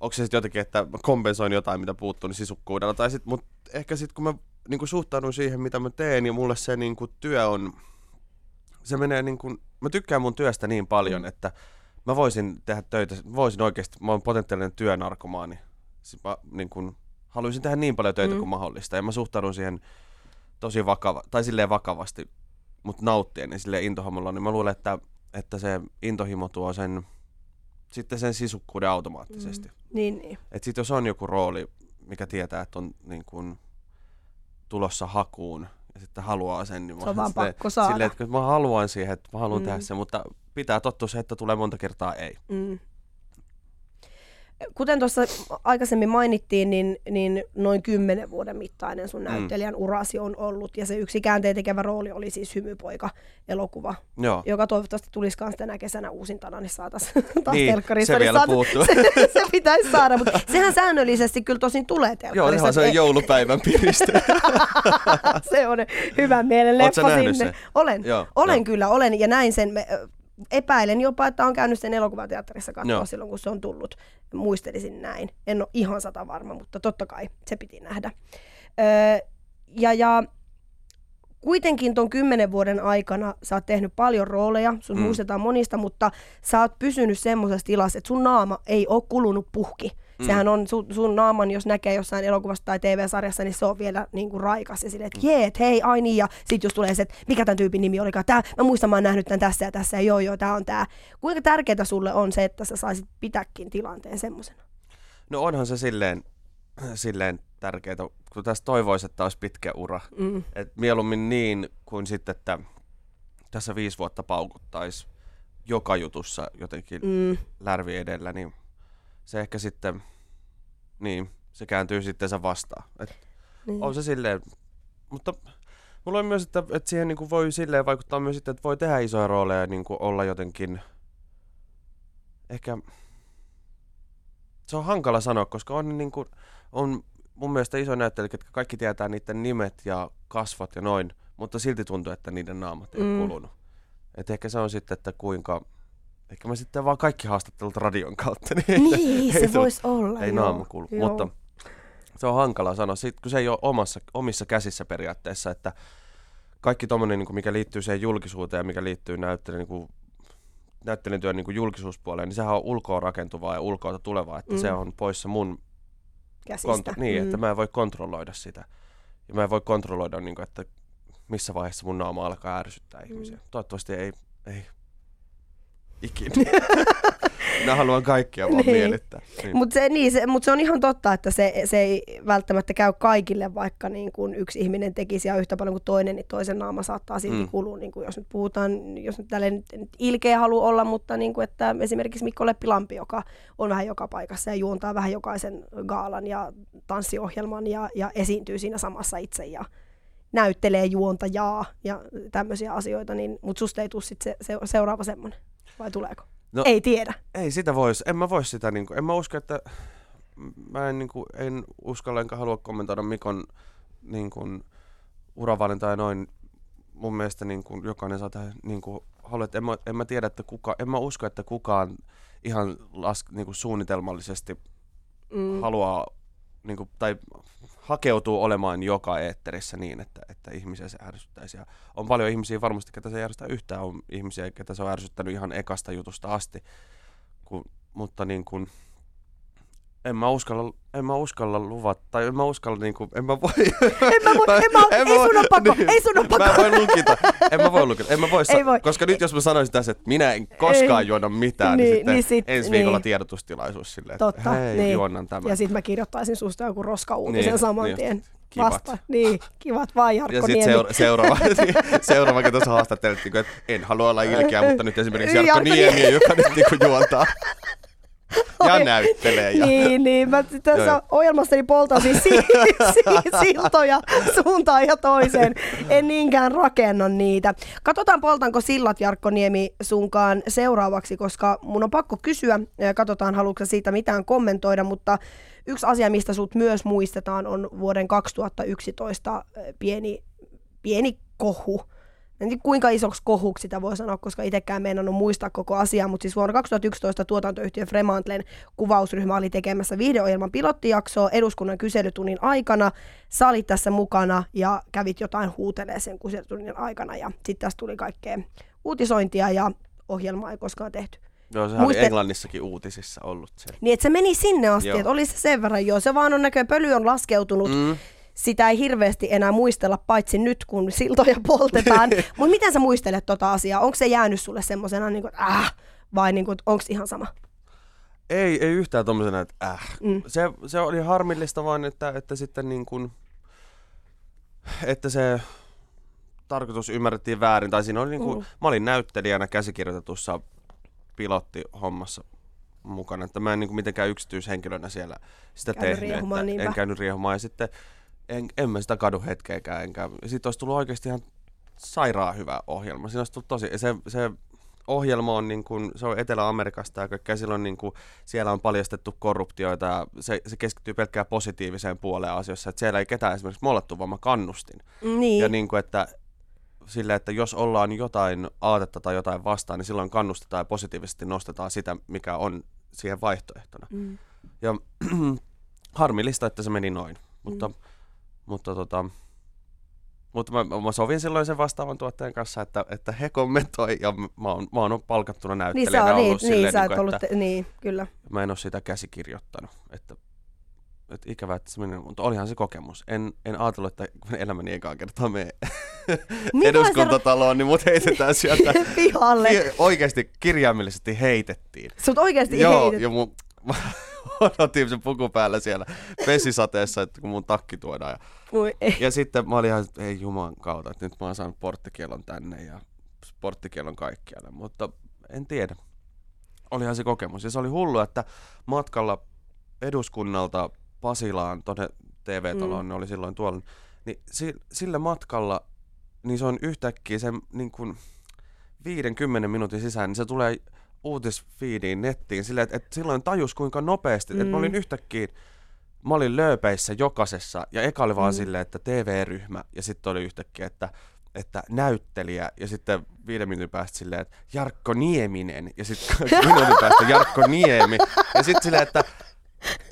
onko se sitten jotenkin, että kompensoin jotain, mitä puuttuu, niin sisukkuudella. Tai sit, mut ehkä sitten kun mä niin kuin suhtaudun siihen, mitä mä teen, ja mulle se niin kuin, työ on, se menee niin kuin, mä tykkään mun työstä niin paljon, että mä voisin tehdä töitä, voisin oikeasti, mä oon potentiaalinen työnarkomaani. Siis mä niin kuin, haluaisin tehdä niin paljon töitä mm. kuin mahdollista, ja mä suhtaudun siihen tosi vakava, tai silleen vakavasti, mutta nauttien ja silleen intohimolla, niin mä luulen, että, että se intohimo tuo sen, sitten sen sisukkuuden automaattisesti. Mm. Niin, niin. Et sit jos on joku rooli, mikä tietää, että on niin kun, tulossa hakuun, ja sitten haluaa sen, niin Se on vaan sitten, pakko saada. Silleen, että mä haluan siihen, että mä haluan mm. tehdä sen, mutta pitää tottua se, että tulee monta kertaa ei. Mm. Kuten tuossa aikaisemmin mainittiin, niin, niin noin kymmenen vuoden mittainen sun näyttelijän urasi on ollut. Ja se yksi käänteen tekevä rooli oli siis Hymypoika-elokuva, Joo, joka toivottavasti tulisi myös tänä kesänä uusintana, niin saataisiin taas Niin, telkkarissa. se niin vielä saat- puuttuu. se, se pitäisi saada, mutta sehän säännöllisesti kyllä tosin tulee telkkarissa. Joo se on joulupäivän piriste. se on hyvä mielen leffa sinne. sen? Olen, Joo, olen joo. kyllä, olen ja näin sen. Me, epäilen jopa, että on käynyt sen elokuvateatterissa katsoa Joo. silloin, kun se on tullut. Muistelisin näin. En ole ihan sata varma, mutta totta kai se piti nähdä. Öö, ja, ja kuitenkin ton kymmenen vuoden aikana sä oot tehnyt paljon rooleja, sun. Mm. muistetaan monista, mutta sä oot pysynyt semmoisessa tilassa, että sun naama ei ole kulunut puhki. Mm. Sehän on sun, sun naaman, jos näkee jossain elokuvassa tai TV-sarjassa, niin se on vielä niin kuin raikas ja silleen, että jee, et hei, ai niin, ja sit just tulee se, että mikä tämän tyypin nimi olikaan, tää, mä muistan, mä oon nähnyt tämän tässä ja tässä, ja joo, joo, tää on tää. Kuinka tärkeää sulle on se, että sä saisit pitääkin tilanteen semmosena? No onhan se silleen, silleen tärkeää, kun tässä toivoisi, että olisi pitkä ura. Mm. Et mieluummin niin kuin sitten, että tässä viisi vuotta paukuttaisi joka jutussa jotenkin Mm. lärvi edellä, niin se ehkä sitten, niin, se kääntyy sitten se vastaan. Et Niin. on se silleen, mutta mulla on myös, että, että siihen niin kuin voi silleen vaikuttaa myös sitten, että voi tehdä isoja rooleja ja niin kuin olla jotenkin, ehkä, se on hankala sanoa, koska on, niin kuin, on mun mielestä iso näyttelijä, että kaikki tietää niiden nimet ja kasvot ja noin, mutta silti tuntuu, että niiden naamat ei Mm. mm. kulunut. Et ehkä se on sitten, että kuinka, ehkä mä sitten vaan kaikki haastattelut radion kautta, niin, Niin, se voisi olla. ei joo. naama kuulu. Joo. Mutta se on hankala sanoa, sit, kun se ei ole omassa, omissa käsissä periaatteessa, että kaikki tommonen, niin mikä liittyy siihen julkisuuteen ja mikä liittyy näyttelijän, niin kuin, näyttelijän työn niin kuin julkisuuspuoleen, niin sehän on ulkoa rakentuvaa ja ulkoa tulevaa, että Mm. se on poissa mun, Käsistä. kontro- niin, Mm. että mä en voi kontrolloida sitä. Ja mä en voi kontrolloida, niin kuin, että missä vaiheessa mun naama alkaa ärsyttää ihmisiä. Mm. Toivottavasti ei, ei ikinä. Mä haluan kaikkia vaan Niin. miellyttää. Niin. Mutta se, niin, se, mut se on ihan totta, että se, se ei välttämättä käy kaikille, vaikka niin kun yksi ihminen tekisi ja yhtä paljon kuin toinen, niin toisen naama saattaa silti mm. Kulua. Niin kun jos nyt puhutaan, jos nyt tälleen nyt- nyt ilkeä haluaa olla, mutta niin kuin, että esimerkiksi Mikko Leppilampi, joka on vähän joka paikassa ja juontaa vähän jokaisen gaalan ja tanssiohjelman ja, ja esiintyy siinä samassa itse ja näyttelee juontajaa ja tämmöisiä asioita, niin, mutta susta ei tule sit se, se, seuraava semmoinen, vai tuleeko? No- ei tiedä. Ei sitä vois, en mä vois sitä, niinku, en mä usko, että mä en, niinku, en uskalla enkä halua kommentoida Mikon niinku, uravalintaa ja noin. Mun mielestä niinku, jokainen saa tehdä niinku, haluaa, että en mä, en mä tiedä, että kuka, en mä usko, että kukaan ihan las, niinku, suunnitelmallisesti Mm. haluaa niinku, tai hakeutuu olemaan joka eetterissä niin, että, että ihmisiä se ärsyttäisi. Ja on paljon ihmisiä varmasti, ketä se ärsytä yhtään. On ihmisiä, ketä se on ärsyttänyt ihan ekasta jutusta asti. Ku, mutta niin kuin, en mä uskalla, en mä uskalla luvata, tai en mä uskalla niinku, en mä voi. En mä voi, en mä, ei sun on pakko, ei sun on pakko. Mä en voi lukita, en mä voi lukita, en mä voi, sa- Ei voi. koska nyt jos mä sanoisin tässä, että minä en koskaan Ei. juoda mitään, niin, Niin, sitten niin sit- ensi viikolla niin. tiedotustilaisuus silleen, Totta, että hei, niin. juonnan tämän. Ja sitten mä kirjoittaisin susta joku roskauutisen Niin, saman niin. tien. Kivat. Vasta. Niin, kivat vaan Jarkko Ja sitten seura- seuraava, seuraava, kun tuossa haastattelettiin, että en halua olla ilkeä, mutta nyt esimerkiksi Jarkko, Jarkko Niemi, joka nyt niinku juontaa ja näyttelee. Ja... Niin, niin. Mä tässä joo. ohjelmassani poltan siis si- si- siltoja suuntaan ja toiseen. En niinkään rakenna niitä. Katsotaan poltanko sillat Jarkko Niemi sunkaan seuraavaksi, koska mun on pakko kysyä. Katsotaan haluatko siitä mitään kommentoida, mutta yksi asia, mistä sut myös muistetaan, on vuoden 2011 pieni, pieni kohu en tiedä kuinka isoksi kohuksi sitä voi sanoa, koska itsekään meinannut muistaa koko asiaa, mutta siis vuonna 2011 tuotantoyhtiö Fremantlen kuvausryhmä oli tekemässä viihdeohjelman pilottijaksoa eduskunnan kyselytunnin aikana. Sä olit tässä mukana ja kävit jotain huutelee sen kyselytunnin aikana ja sitten tästä tuli kaikkea uutisointia ja ohjelmaa ei koskaan tehty. Joo, sehän oli Englannissakin uutisissa ollut se. Niin, että se meni sinne asti, että oli se sen verran joo. Se vaan on näköjään, pöly on laskeutunut. Mm. Sitä ei hirveästi enää muistella, paitsi nyt, kun siltoja poltetaan. Mutta miten sä muistelet tota asiaa? Onko se jäänyt sulle semmosena, niin kuin, äh, vai niin onko ihan sama? Ei, ei yhtään tommosena, että äh. Mm. Se, se oli harmillista vaan, että, että sitten niin kuin, että se tarkoitus ymmärrettiin väärin. Tai siinä oli niin kuin, Mm. mä olin näyttelijänä käsikirjoitetussa pilottihommassa mukana. Että mä en niin kuin mitenkään yksityishenkilönä siellä sitä Käynyt tehnyt. että niinpä. en käynyt riehumaan. Ja sitten en, en mä sitä kadu hetkeäkään. Enkä. Sitten olisi tullut oikeasti ihan sairaan hyvä ohjelma. Siinä olisi tullut tosi, se, se ohjelma on, niin kuin, se on Etelä-Amerikasta ja kaikkea silloin niin kuin, siellä on paljastettu korruptioita ja se, se keskittyy pelkkään positiiviseen puoleen asioissa. Että siellä ei ketään esimerkiksi mollattu, vaan mä kannustin. Niin. Ja niin kuin, että sille, että jos ollaan jotain aatetta tai jotain vastaan, niin silloin kannustetaan ja positiivisesti nostetaan sitä, mikä on siihen vaihtoehtona. Mm. Ja harmillista, että se meni noin. Mutta, Mm. Mutta, tota, mutta mä, mä sovin silloin sen vastaavan tuottajan kanssa, että, että he kommentoi ja mä oon, mä oon palkattuna Niin näyttelijänä niin, ollut niin, silleen, sä niin kuin, ollut, että te, niin, kyllä. mä en ole sitä käsikirjoittanut. Että, että ikävä, että se meni, mutta olihan se kokemus. En, en ajatellut, että elämäni ekaan kertaa menee eduskuntataloon, niin mut heitetään sieltä. pihalle. Oikeasti kirjaimellisesti heitettiin. Sut oikeasti Joo, heitet. ja mun, odotin sen puku päällä siellä vesisateessa, että kun mun takki tuodaan. Ja, Voi ei. ja sitten mä olin ihan, että ei juman kautta, että nyt mä oon saanut porttikielon tänne ja porttikielon kaikkialle, mutta en tiedä. Olihan se kokemus. Ja se oli hullu, että matkalla eduskunnalta Pasilaan tuonne TV-taloon, Mm. ne oli silloin tuolla, niin si- sillä matkalla, niin se on yhtäkkiä sen niin kuin 50 minuutin sisään, niin se tulee uutisfiidiin nettiin silleen, että, että silloin tajus kuinka nopeasti, mm. että mä olin Mm. yhtäkkiä, mä olin lööpeissä jokaisessa ja eka oli vaan Mm. mm. silleen, että TV-ryhmä ja sitten oli yhtäkkiä, että että näyttelijä ja sitten viiden minuutin päästä silleen, että Jarkko Nieminen ja sitten minuutin päästä Jarkko Niemi ja sitten silleen, että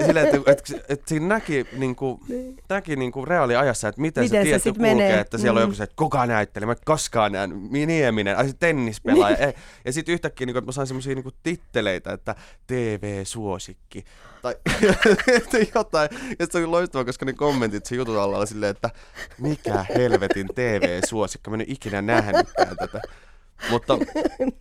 Silleen, että, että, että, siinä näki, niin kuin, näki niin kuin reaaliajassa, että miten, Miten se se tieto sit kulkee, menee. että siellä on Mm. joku se, että kuka näyttelee, mä koskaan näen, Nieminen, ai se tennispelaaja. ja, ja sitten yhtäkkiä, niin kuin, että mä sain semmoisia niin titteleitä, että TV-suosikki. Tai jotain. Ja se oli loistavaa, koska ne kommentit se jutun alla oli silleen, että mikä helvetin TV-suosikki, mä en ikinä nähnytkään tätä. Mutta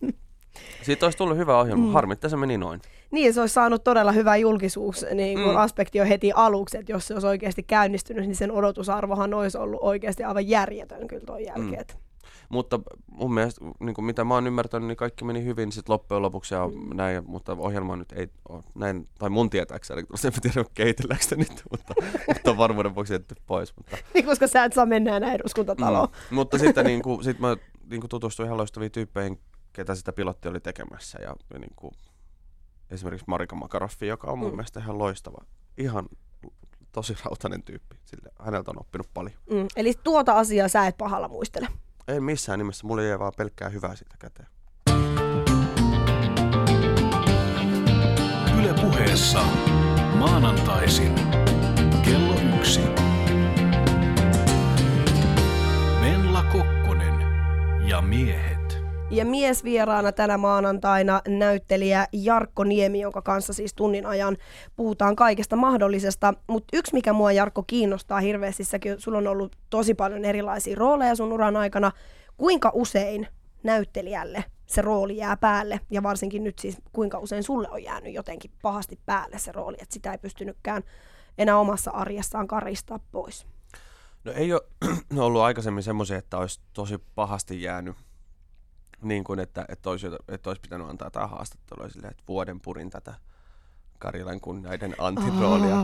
siitä olisi tullut hyvä ohjelma. Mm. Harmi, että se meni noin. Niin, se olisi saanut todella hyvä julkisuus niin kun Mm. aspekti jo heti aluksi, että jos se olisi oikeasti käynnistynyt, niin sen odotusarvohan olisi ollut oikeasti aivan järjetön kyllä tuon jälkeen. Mm. Mutta mun mielestä, niin kuin mitä mä oon ymmärtänyt, niin kaikki meni hyvin sit loppujen lopuksi ja Mm. näin, mutta ohjelma nyt ei ole näin, tai mun tietääkseni, en mä tiedä keitelläänkö sitä nyt, mutta, mutta varmuuden vuoksi jätetty pois. Mutta, Niin, koska sä et saa mennä enää eduskuntataloon. mm, mutta sitten niin kuin, sit mä niin kuin tutustuin ihan loistaviin tyyppeihin, ketä sitä pilotti oli tekemässä ja, ja niin kuin, esimerkiksi Marika Makaroffi, joka on mun Mm. mielestä ihan loistava, ihan tosi rautainen tyyppi. Sille, häneltä on oppinut paljon. Mm. Eli tuota asiaa sä et pahalla muistele. Ei missään nimessä, mulla ei vaan pelkkää hyvää siitä käteen. Yle puheessa maanantaisin kello yksi. Venla Kokkonen ja miehet. Ja miesvieraana tänä maanantaina näyttelijä Jarkko Niemi, jonka kanssa siis tunnin ajan puhutaan kaikesta mahdollisesta. Mutta yksi, mikä mua Jarkko kiinnostaa hirveästi, säkin, sulla on ollut tosi paljon erilaisia rooleja sun uran aikana. Kuinka usein näyttelijälle se rooli jää päälle, ja varsinkin nyt siis kuinka usein sulle on jäänyt jotenkin pahasti päälle se rooli, että sitä ei pystynytkään enää omassa arjessaan karistaa pois. No ei ole ollut aikaisemmin semmoisia, että olisi tosi pahasti jäänyt niin kuin, että, että, olisi, että olisi pitänyt antaa jotain haastattelua silleen, että vuoden purin tätä Karilan kun näiden antiroolia.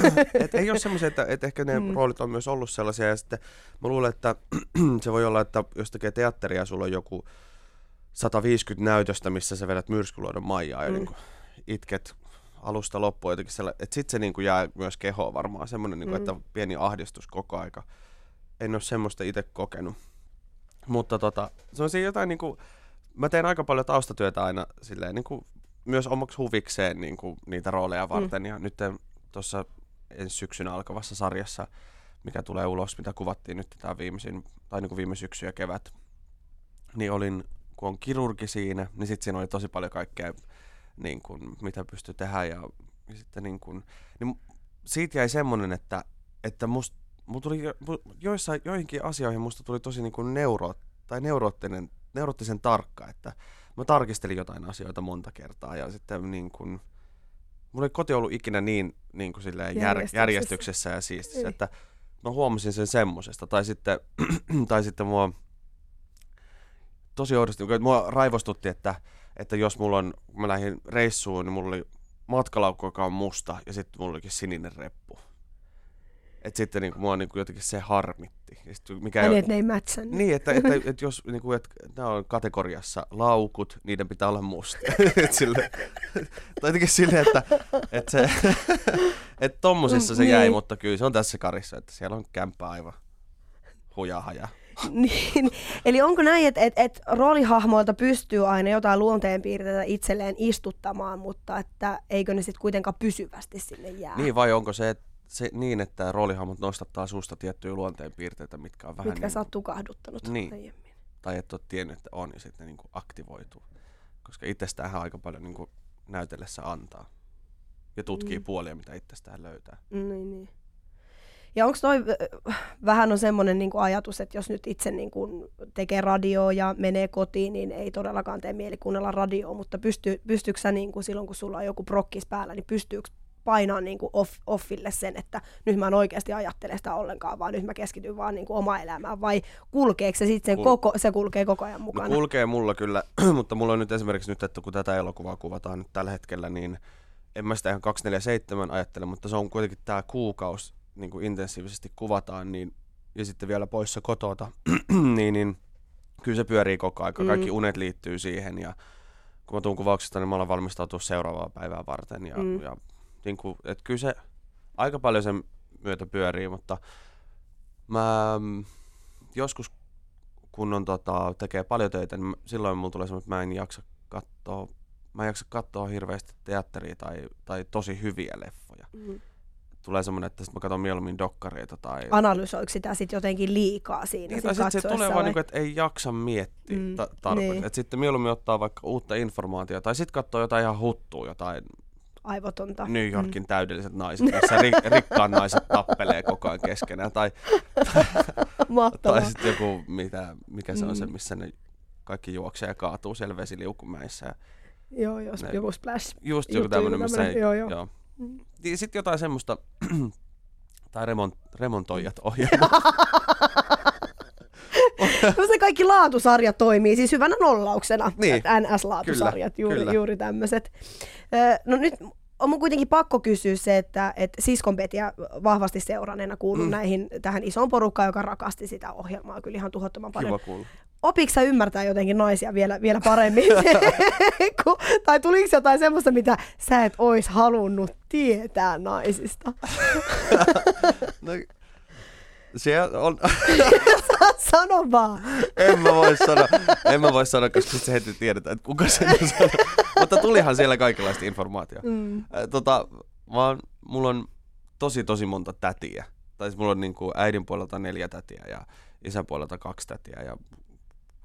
Et ei ole semmoisia, että, että ehkä ne Mm. roolit on myös ollut sellaisia. Ja sitten mä luulen, että se voi olla, että jos tekee teatteria, sulla on joku 150 näytöstä, missä sä vedät myrskyluodon Maijaa ja Mm. niin itket alusta loppuun jotenkin sellainen, että sitten se niin kuin jää myös kehoon varmaan semmoinen, niin kuin, Mm. että pieni ahdistus koko aika. En ole semmoista itse kokenut. Mutta tota, se on siinä jotain niinku, mä teen aika paljon taustatyötä aina silleen niinku, myös omaksi huvikseen niinku, niitä rooleja varten. Mm. Ja nyt tuossa ensi syksynä alkavassa sarjassa, mikä tulee ulos, mitä kuvattiin nyt tämä viimeisin, tai niinku viime syksy ja kevät, niin olin, kun on kirurgi siinä, niin sitten siinä oli tosi paljon kaikkea, niin kuin, mitä pystyi tehdä. Ja, ja sitten niin kuin, niin siitä jäi semmoinen, että, että musta mulla tuli jo, joissain, joihinkin asioihin musta tuli tosi niin kuin neuro, tai neuroottinen, neuroottisen tarkka, että mä tarkistelin jotain asioita monta kertaa ja sitten niin kuin, mulla ei koti ollut ikinä niin, niin kuin silleen järjestyksessä. järjestyksessä ja siistissä, ei. että mä huomasin sen semmosesta. Tai sitten, tai sitten mua tosi oudosti, että mua raivostutti, että, että jos mulla on, kun mä lähdin reissuun, niin mulla oli matkalaukku, joka on musta, ja sitten mulla olikin sininen reppu. Et sitten niinku, mua niinku jotenkin se harmitti. Ja sit, mikä Eli että ne ei mätsännyt. Niin, että, että, että, että jos niinku, että nämä on kategoriassa laukut, niiden pitää olla mustia. et sille, tai jotenkin silleen, että, että se, että tommosissa se jäi, niin. mutta kyllä se on tässä karissa, että siellä on kämppä aivan hujahaja. niin, eli onko näin, että et, et roolihahmoilta pystyy aina jotain luonteenpiirteitä itselleen istuttamaan, mutta että eikö ne sitten kuitenkaan pysyvästi sinne jää? Niin, vai onko se, se niin, että roolihahmot nostattaa suusta tiettyjä luonteenpiirteitä, mitkä on vähän... Mitkä niin, sä oot tukahduttanut niin, aiemmin. Tai et ole tiennyt, että on, ja sitten niin kuin aktivoituu. Koska itsestään aika paljon niin kuin näytellessä antaa. Ja tutkii mm. puolia, mitä itsestään löytää. Niin, niin. Ja onko toi vähän on semmoinen niin ajatus, että jos nyt itse niin kuin tekee radioa ja menee kotiin, niin ei todellakaan tee mieli kuunnella radioa, mutta pysty, pystyykö sä niin kuin silloin, kun sulla on joku prokkis päällä, niin pystyykö painaa niin kuin off, offille sen, että nyt mä en oikeasti ajattele sitä ollenkaan, vaan nyt mä keskityn vaan niin kuin oma elämään, vai kulkeeko se sitten sen Kul- koko, se kulkee koko ajan no mukana? No kulkee mulla kyllä, mutta mulla on nyt esimerkiksi nyt, että kun tätä elokuvaa kuvataan nyt tällä hetkellä, niin en mä sitä ihan 247 ajattele, mutta se on kuitenkin tämä kuukausi niin kuin intensiivisesti kuvataan, niin, ja sitten vielä poissa kotota, niin, niin kyllä se pyörii koko aika. Mm. Kaikki unet liittyy siihen, ja kun mä tuun kuvauksesta, niin mä olen valmistautunut seuraavaa päivää varten, ja, mm. ja niin kuin, että kyllä se aika paljon sen myötä pyörii, mutta mä mm, joskus kun on, tota, tekee paljon töitä, niin silloin mulla tulee semmoinen, että mä en jaksa katsoa, mä en jaksa katsoa hirveästi teatteria tai, tai tosi hyviä leffoja. Mm tulee semmoinen, että sit mä katson mieluummin dokkareita. Tai... Analysoiko sitä sitten jotenkin liikaa siinä niin, tai sitten se tulee vai? vaan, niin kuin, että ei jaksa miettiä mm, ta- tarpeeksi. Niin. Että sitten mieluummin ottaa vaikka uutta informaatiota tai sitten katsoo jotain ihan huttua, jotain aivotonta. New Yorkin mm. täydelliset naiset, missä ri- rikkaan naiset tappelee koko ajan keskenään. Tai, tai sitten joku, mitä, mikä se on se, mm. missä ne kaikki juoksee ja kaatuu siellä vesiliukumäissä. Joo, jos ne, joku splash. Just joku tämmöinen, missä ei, joo, joo. joo. Mm. Sitten jotain semmoista, tai remont, remontoijat ohjelma. se kaikki laatusarja toimii, siis hyvänä nollauksena, niin. NS-laatusarjat, kyllä, juuri, kyllä. juuri tämmöiset. No nyt on mun kuitenkin pakko kysyä se, että, että siskonpetiä vahvasti seuranneena kuulun mm. näihin, tähän isoon porukkaan, joka rakasti sitä ohjelmaa kyllä ihan tuhottoman paljon. Kiva kuulla. Opitko sä ymmärtää jotenkin naisia vielä, vielä paremmin? tai tuliko jotain semmoista, mitä sä et ois halunnut tietää naisista? no, se on... Sano vaan. En mä voi sanoa, en mä voi sanoa, koska se heti tiedetään, että kuka sen sanoo. Mutta tulihan siellä kaikenlaista informaatiota. Mm. Tota, vaan mulla on tosi tosi monta tätiä. Tai siis mulla on niin kuin äidin puolelta neljä tätiä ja isän puolelta kaksi tätiä. Ja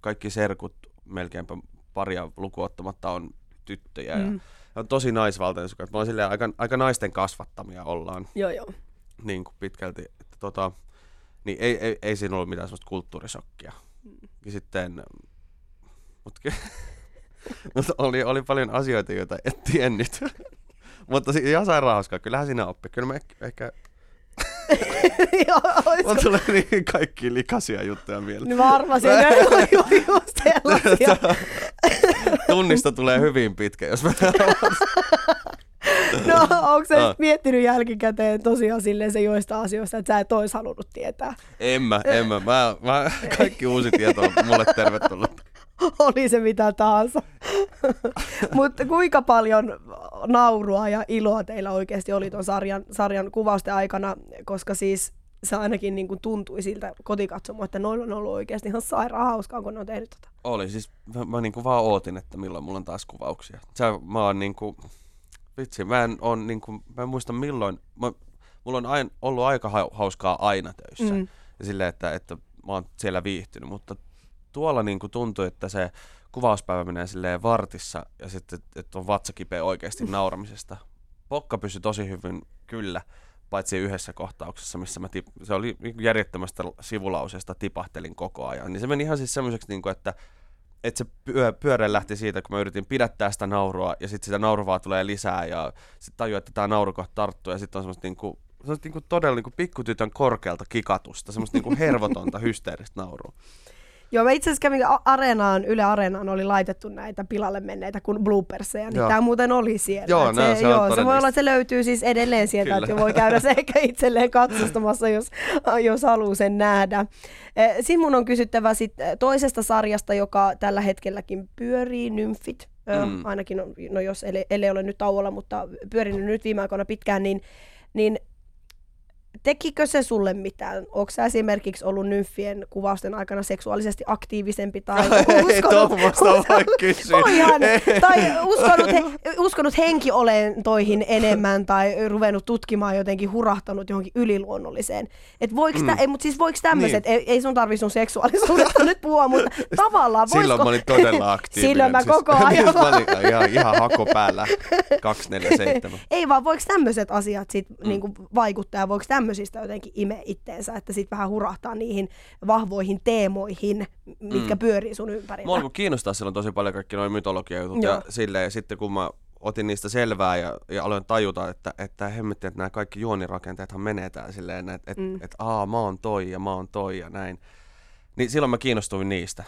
kaikki serkut melkeinpä paria lukuottamatta on tyttöjä. Mm. Ja on tosi naisvaltainen sukat. Mä oon silleen aika, aika naisten kasvattamia ollaan. Joo, joo. Niin kuin pitkälti. Että tota, niin ei, ei, ei siinä ollut mitään sellaista kulttuurisokkia. Mm. Ja sitten, mutta mutta oli, oli paljon asioita, joita et tiennyt. mutta ihan sairaan hauskaa. Kyllähän siinä oppi. Kyllä mä ehkä... ehkä... Joo, tulee niin kaikki likaisia juttuja mieleen. Niin mä arvasin, että just Tunnista tulee hyvin pitkä, jos mä No, onko sä no. miettinyt jälkikäteen tosiaan silleen se joista asioista, että sä et ois halunnut tietää? En mä, en mä. mä, mä kaikki uusi tieto on mulle tervetullut. Oli se mitä tahansa. Mutta kuinka paljon naurua ja iloa teillä oikeasti oli tuon sarjan, sarjan kuvausten aikana, koska siis se ainakin niin kuin tuntui siltä kotikatsomo, että noilla on ollut oikeasti ihan sairaan hauskaa, kun ne on tehnyt tota. Oli siis, mä, mä niinku vaan ootin, että milloin mulla on taas kuvauksia. Se, mä oon niinku, vitsi, mä en, on niinku, mä en muista milloin, mä, mulla on aina, ollut aika hauskaa aina töissä. Mm. Ja silleen, että, että mä oon siellä viihtynyt, mutta tuolla niinku tuntui, että se kuvauspäivä menee silleen vartissa ja sitten, että on vatsa kipeä oikeasti nauramisesta. Pokka pysyi tosi hyvin, kyllä, paitsi yhdessä kohtauksessa, missä mä tip- se oli järjettömästä sivulauseesta tipahtelin koko ajan. Niin se meni ihan siis semmoiseksi, niin kuin, että, että se pyö- pyörä lähti siitä, kun mä yritin pidättää sitä naurua, ja sitten sitä nauruvaa tulee lisää, ja sitten tajuu, että tämä nauru kohta tarttuu, ja sitten on semmoista niin kuin, semmoista niin kuin todella niin kuin pikkutytön korkealta kikatusta, semmoista niin kuin hervotonta, hysteeristä naurua. Joo, mä itse asiassa kävin areenaan, Yle Areenaan oli laitettu näitä pilalle menneitä kuin blooperseja, niin tämä muuten oli siellä. Joo, se, se, joo, se voi olla, että se löytyy siis edelleen sieltä, että voi käydä se ehkä itselleen katsostamassa, jos, jos haluaa sen nähdä. Eh, Sitten mun on kysyttävä sit toisesta sarjasta, joka tällä hetkelläkin pyörii, Nymfit. Mm. Ainakin, no jos ei, ei ole nyt tauolla, mutta pyörinyt nyt viime aikoina pitkään, niin, niin tekikö se sulle mitään? Onko sä esimerkiksi ollut nymfien kuvausten aikana seksuaalisesti aktiivisempi tai uskonut, Ei Voihan, tai uskonut, he, uskonut henkiolentoihin enemmän tai ruvennut tutkimaan jotenkin hurahtanut johonkin yliluonnolliseen. Et voiko mm. tä, ei, mutta siis voiko tämmöiset, niin. ei, ei sun tarvi sun seksuaalisuudesta nyt puhua, mutta tavallaan voisiko... Silloin mä olin todella aktiivinen. Silloin mä siis, koko ajan. Siis mä olin ihan, ihan hako päällä 247. ei vaan, voiko tämmöiset asiat sit mm. niinku vaikuttaa voiko tämmöisistä jotenkin ime itteensä, että sitten vähän hurahtaa niihin vahvoihin teemoihin, mitkä mm. pyörii sun ympärillä. Mua kiinnostaa silloin tosi paljon kaikki noin mytologiajutut ja silleen, ja sitten kun mä otin niistä selvää ja, ja aloin tajuta, että, että hemmetti, että nämä kaikki juonirakenteethan menee täällä silleen, että, että, mm. että aa, mä oon toi ja mä oon toi ja näin. Niin silloin mä kiinnostuin niistä.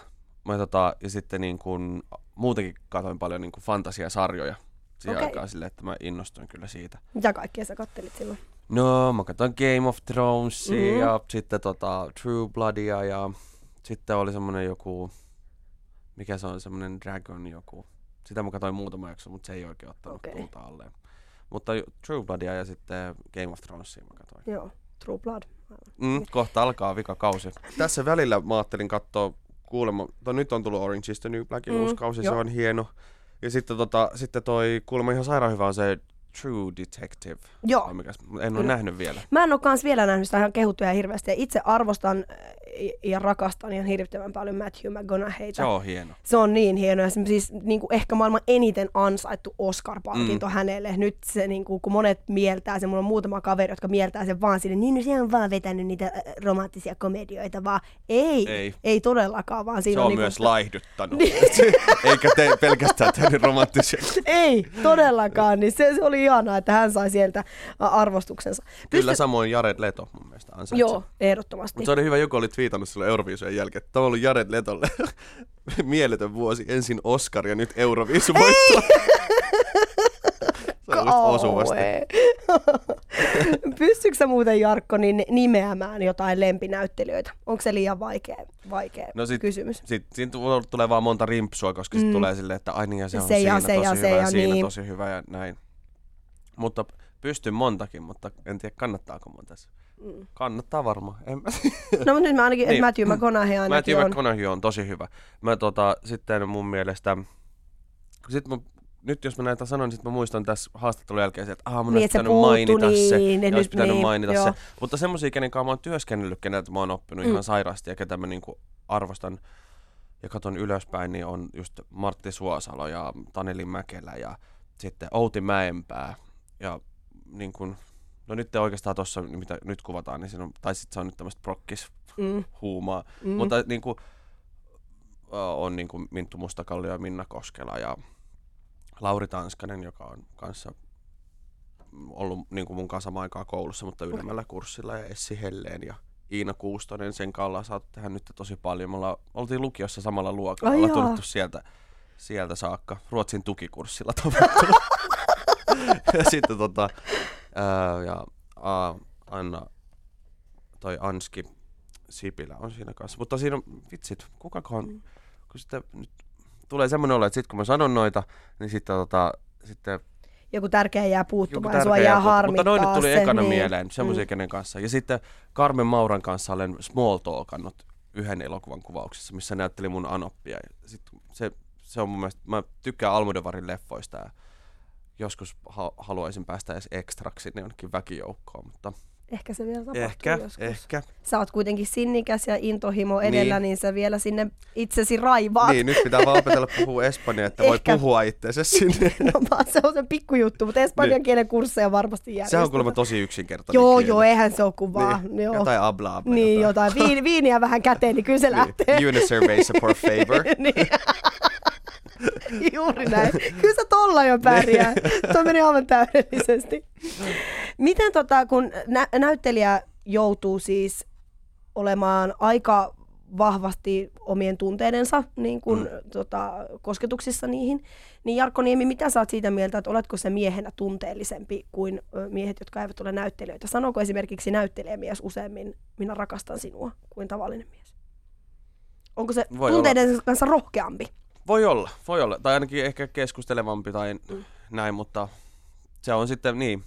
Mä tota, ja sitten niin kun, muutenkin katsoin paljon niin kun fantasiasarjoja siihen okay. aikaan silleen, että mä innostuin kyllä siitä. Mitä kaikkea sä kattelit silloin? No, mä katsoin Game of Thronesia mm-hmm. ja sitten tota True Bloodia ja sitten oli semmonen joku, mikä se on, semmonen Dragon joku. Sitä mä katsoin muutama jakso, mutta se ei oikein ottanut okay. tuulta alleen. Mutta True Bloodia ja sitten Game of Thronesia mä katsoin. Joo, True Blood. Mm, kohta alkaa vika kausi. Tässä välillä mä ajattelin katsoa kuulemma, nyt on tullut Orange is the New Blackin mm, uusi kausi, jo. se on hieno. Ja sitten, tota, sitten toi kuulemma ihan sairaan hyvä on se True Detective. Joo. En ole nähnyt vielä. Mä en ole kans vielä nähnyt sitä ihan kehuttuja hirveästi. Ja itse arvostan ja rakastan ihan hirvittävän paljon Matthew McGonaghyta. Se on hieno. Se on niin hieno. Ja se, siis niin kuin ehkä maailman eniten ansaittu Oscar-palkinto mm. hänelle. Nyt se, niin kuin, kun monet mieltää sen, mulla on muutama kaveri, jotka mieltää sen vaan sinne, niin no se on vaan vetänyt niitä romanttisia komedioita, vaan ei, ei, ei todellakaan. Vaan siinä se on, on niin myös kuin, laihduttanut, eikä te, pelkästään tehnyt romanttisia. ei, todellakaan. Niin se, se oli ihanaa, että hän sai sieltä arvostuksensa. Pysty... Kyllä samoin Jared Leto mun mielestä ansaitsi. Joo, ehdottomasti. Mutta se oli hyvä, joku oli twiitannut sille Euroviisujen jälkeen, että tämä on ollut Jared Letolle mieletön vuosi. Ensin Oscar ja nyt Euroviisu voittaa. Se on osuvasti. Pystyykö sä muuten Jarkko niin nimeämään jotain lempinäyttelijöitä? Onko se liian vaikea, vaikea no sit, kysymys? Sit, siinä tulee vaan monta rimpsua, koska mm. tulee silleen, että ai niin ja se on se siinä ja se tosi ja hyvä se ja, ja siinä niin. tosi hyvä ja näin. Mutta pystyn montakin, mutta en tiedä kannattaako mun tässä. Mm. Kannattaa varmaan. En mä... no mutta nyt mä ainakin, niin. Matthew McConaughey ainakin Matthew on. McConaughey on tosi hyvä. Mä tota, sitten mun mielestä, sit mä, nyt jos mä näitä sanon, niin sit mä muistan tässä haastattelun jälkeen, että ah, mun niin, olisi pitänyt mainita niin, se, ja olisi pitänyt niin, mainita joo. se. Mutta semmoisia, kenen kanssa mä oon työskennellyt, keneltä mä oon oppinut mm. ihan sairaasti ja ketä mä niinku arvostan ja katon ylöspäin, niin on just Martti Suosalo ja Taneli Mäkelä ja sitten Outi Mäenpää ja niin kun, no nyt oikeastaan tuossa, mitä nyt kuvataan, niin siinä on, tai sitten se on nyt tämmöistä prokkis mm. huumaa, mm. mutta niin kuin, on niin kuin Minttu Mustakallio ja Minna Koskela ja Lauri Tanskanen, joka on kanssa ollut niin kuin mun kanssa samaan aikaa koulussa, mutta ylemmällä kurssilla ja Essi Helleen ja Iina Kuustonen, sen kanssa ollaan saatu tehdä nyt tosi paljon. Me ollaan, oltiin lukiossa samalla luokalla, ollaan tunnettu sieltä, sieltä saakka, Ruotsin tukikurssilla tavattu. ja sitten tota, ja aa, Anna, toi Anski Sipilä on siinä kanssa. Mutta siinä on, vitsit, kukakaan, mm. kun sitten nyt tulee semmoinen olo, että sitten kun mä sanon noita, niin sitten tota, sitten joku tärkeä jää puuttumaan ja sua tärkeä jää harmittaa Mutta noin nyt tuli se, ekana niin. mieleen, semmoisia kenen kanssa. Ja sitten Carmen Mauran kanssa olen Small Talkannut yhden elokuvan kuvauksessa, missä näytteli mun Anoppia. Ja sit se, se on mun mielestä, mä tykkään Almodovarin leffoista ja joskus ha- haluaisin päästä edes ekstraksi sinne jonnekin väkijoukkoon, mutta Ehkä se vielä tapahtuu ehkä, joskus. ehkä. Sä oot kuitenkin sinnikäs ja intohimo edellä, niin, Niin. niin sä vielä sinne itsesi raivaat. Niin, nyt pitää vaan opetella puhua espanjaa, että voi Ehkä. puhua itseensä sinne. No, vaan se on se pikkujuttu, mutta espanjan kielen kursseja varmasti järjestetään. Sehän on kuulemma tosi yksinkertainen Joo, kieli. joo, eihän se ole kuvaa. Niin, Joo. jotain abla abla. Niin, jotain. Viini, viiniä vähän käteen, niin kyllä se lähtee. Niin. Unisurvey for favor. niin. Juuri näin. Kyllä sä tolla jo pärjää. Tuo meni aivan täydellisesti. Miten tota, kun nä- näyttelijä joutuu siis olemaan aika vahvasti omien tunteidensa niin kun, mm. tota, kosketuksissa niihin, niin Jarkko Niemi, mitä sä oot siitä mieltä, että oletko se miehenä tunteellisempi kuin miehet, jotka eivät ole näyttelijöitä? Sanooko esimerkiksi näyttelijämies useammin, minä rakastan sinua, kuin tavallinen mies? Onko se Voi tunteiden kanssa rohkeampi? Voi olla, voi olla. Tai ainakin ehkä keskustelevampi tai mm. näin, mutta se on sitten niin.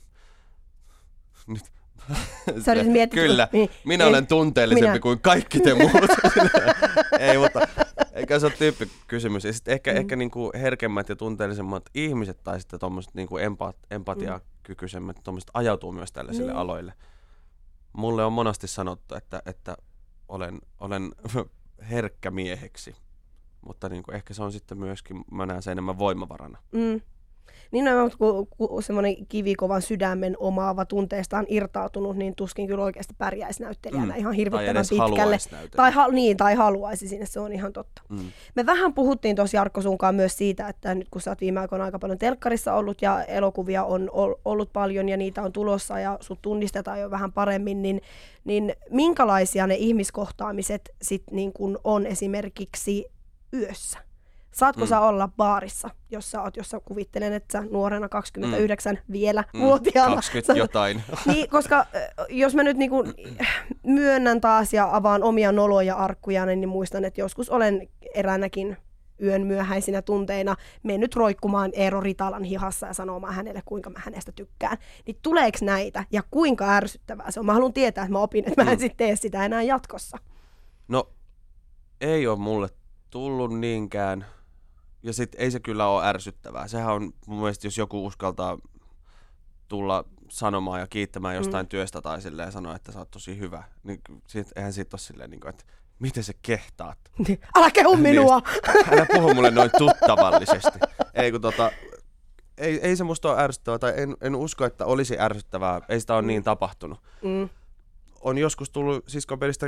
Nyt. Sä yritit miettiä- Kyllä, niin, minä ei, olen tunteellisempi minä. kuin kaikki te muut. ei, mutta eikä se ole tyyppikysymys. Ja sitten ehkä, mm. ehkä niinku herkemmät ja tunteellisemmat ihmiset tai sitten tuommoiset niinku empa- empatiakykyisemmät tommoset ajautuu myös tällaisille Niin. aloille. Mulle on monasti sanottu, että, että olen, olen herkkä mieheksi. Mutta niin kuin ehkä se on sitten myöskin, mä näen sen enemmän voimavarana. Mm. Niin on, kun, kun semmoinen kivikovan sydämen omaava tunteestaan irtautunut, niin tuskin kyllä oikeasti pärjäisi näyttelijänä Mm. ihan Tai hirvittävän edes pitkälle. Tai, ha- niin, tai haluaisi sinne, se on ihan totta. Mm. Me vähän puhuttiin tuossa Jarkko sunkaan myös siitä, että nyt kun sä oot viime aikoina aika paljon telkkarissa ollut ja elokuvia on ol- ollut paljon ja niitä on tulossa ja sut tunnistetaan jo vähän paremmin, niin, niin minkälaisia ne ihmiskohtaamiset sit niin kun on esimerkiksi yössä? Saatko mm. Sä olla baarissa, jos sä oot, jos sä kuvittelen, että sä nuorena 29 mm. vielä Mm. vuotiaana. 20 sä- jotain. niin, koska jos mä nyt niinku myönnän taas ja avaan omia noloja arkkuja, niin muistan, että joskus olen eräänäkin yön myöhäisinä tunteina mennyt roikkumaan Eero Ritalan hihassa ja sanomaan hänelle, kuinka mä hänestä tykkään. Niin tuleeko näitä ja kuinka ärsyttävää se on? Mä haluan tietää, että mä opin, että mä en Mm. sitten tee sitä enää jatkossa. No, ei ole mulle tullut niinkään. Ja sit ei se kyllä ole ärsyttävää. Sehän on mun mielestä, jos joku uskaltaa tulla sanomaan ja kiittämään jostain mm. työstä tai silleen sanoa, että sä oot tosi hyvä, niin sit, eihän siitä ole silleen, niin kuin, että miten sä kehtaat. Älä kehu minua! Niin, älä puhu mulle noin tuttavallisesti. Ei kun tota, ei, ei se musta ole ärsyttävää, tai en, en usko, että olisi ärsyttävää. Ei sitä ole Mm. niin tapahtunut. Mm. On joskus tullut siskopelistä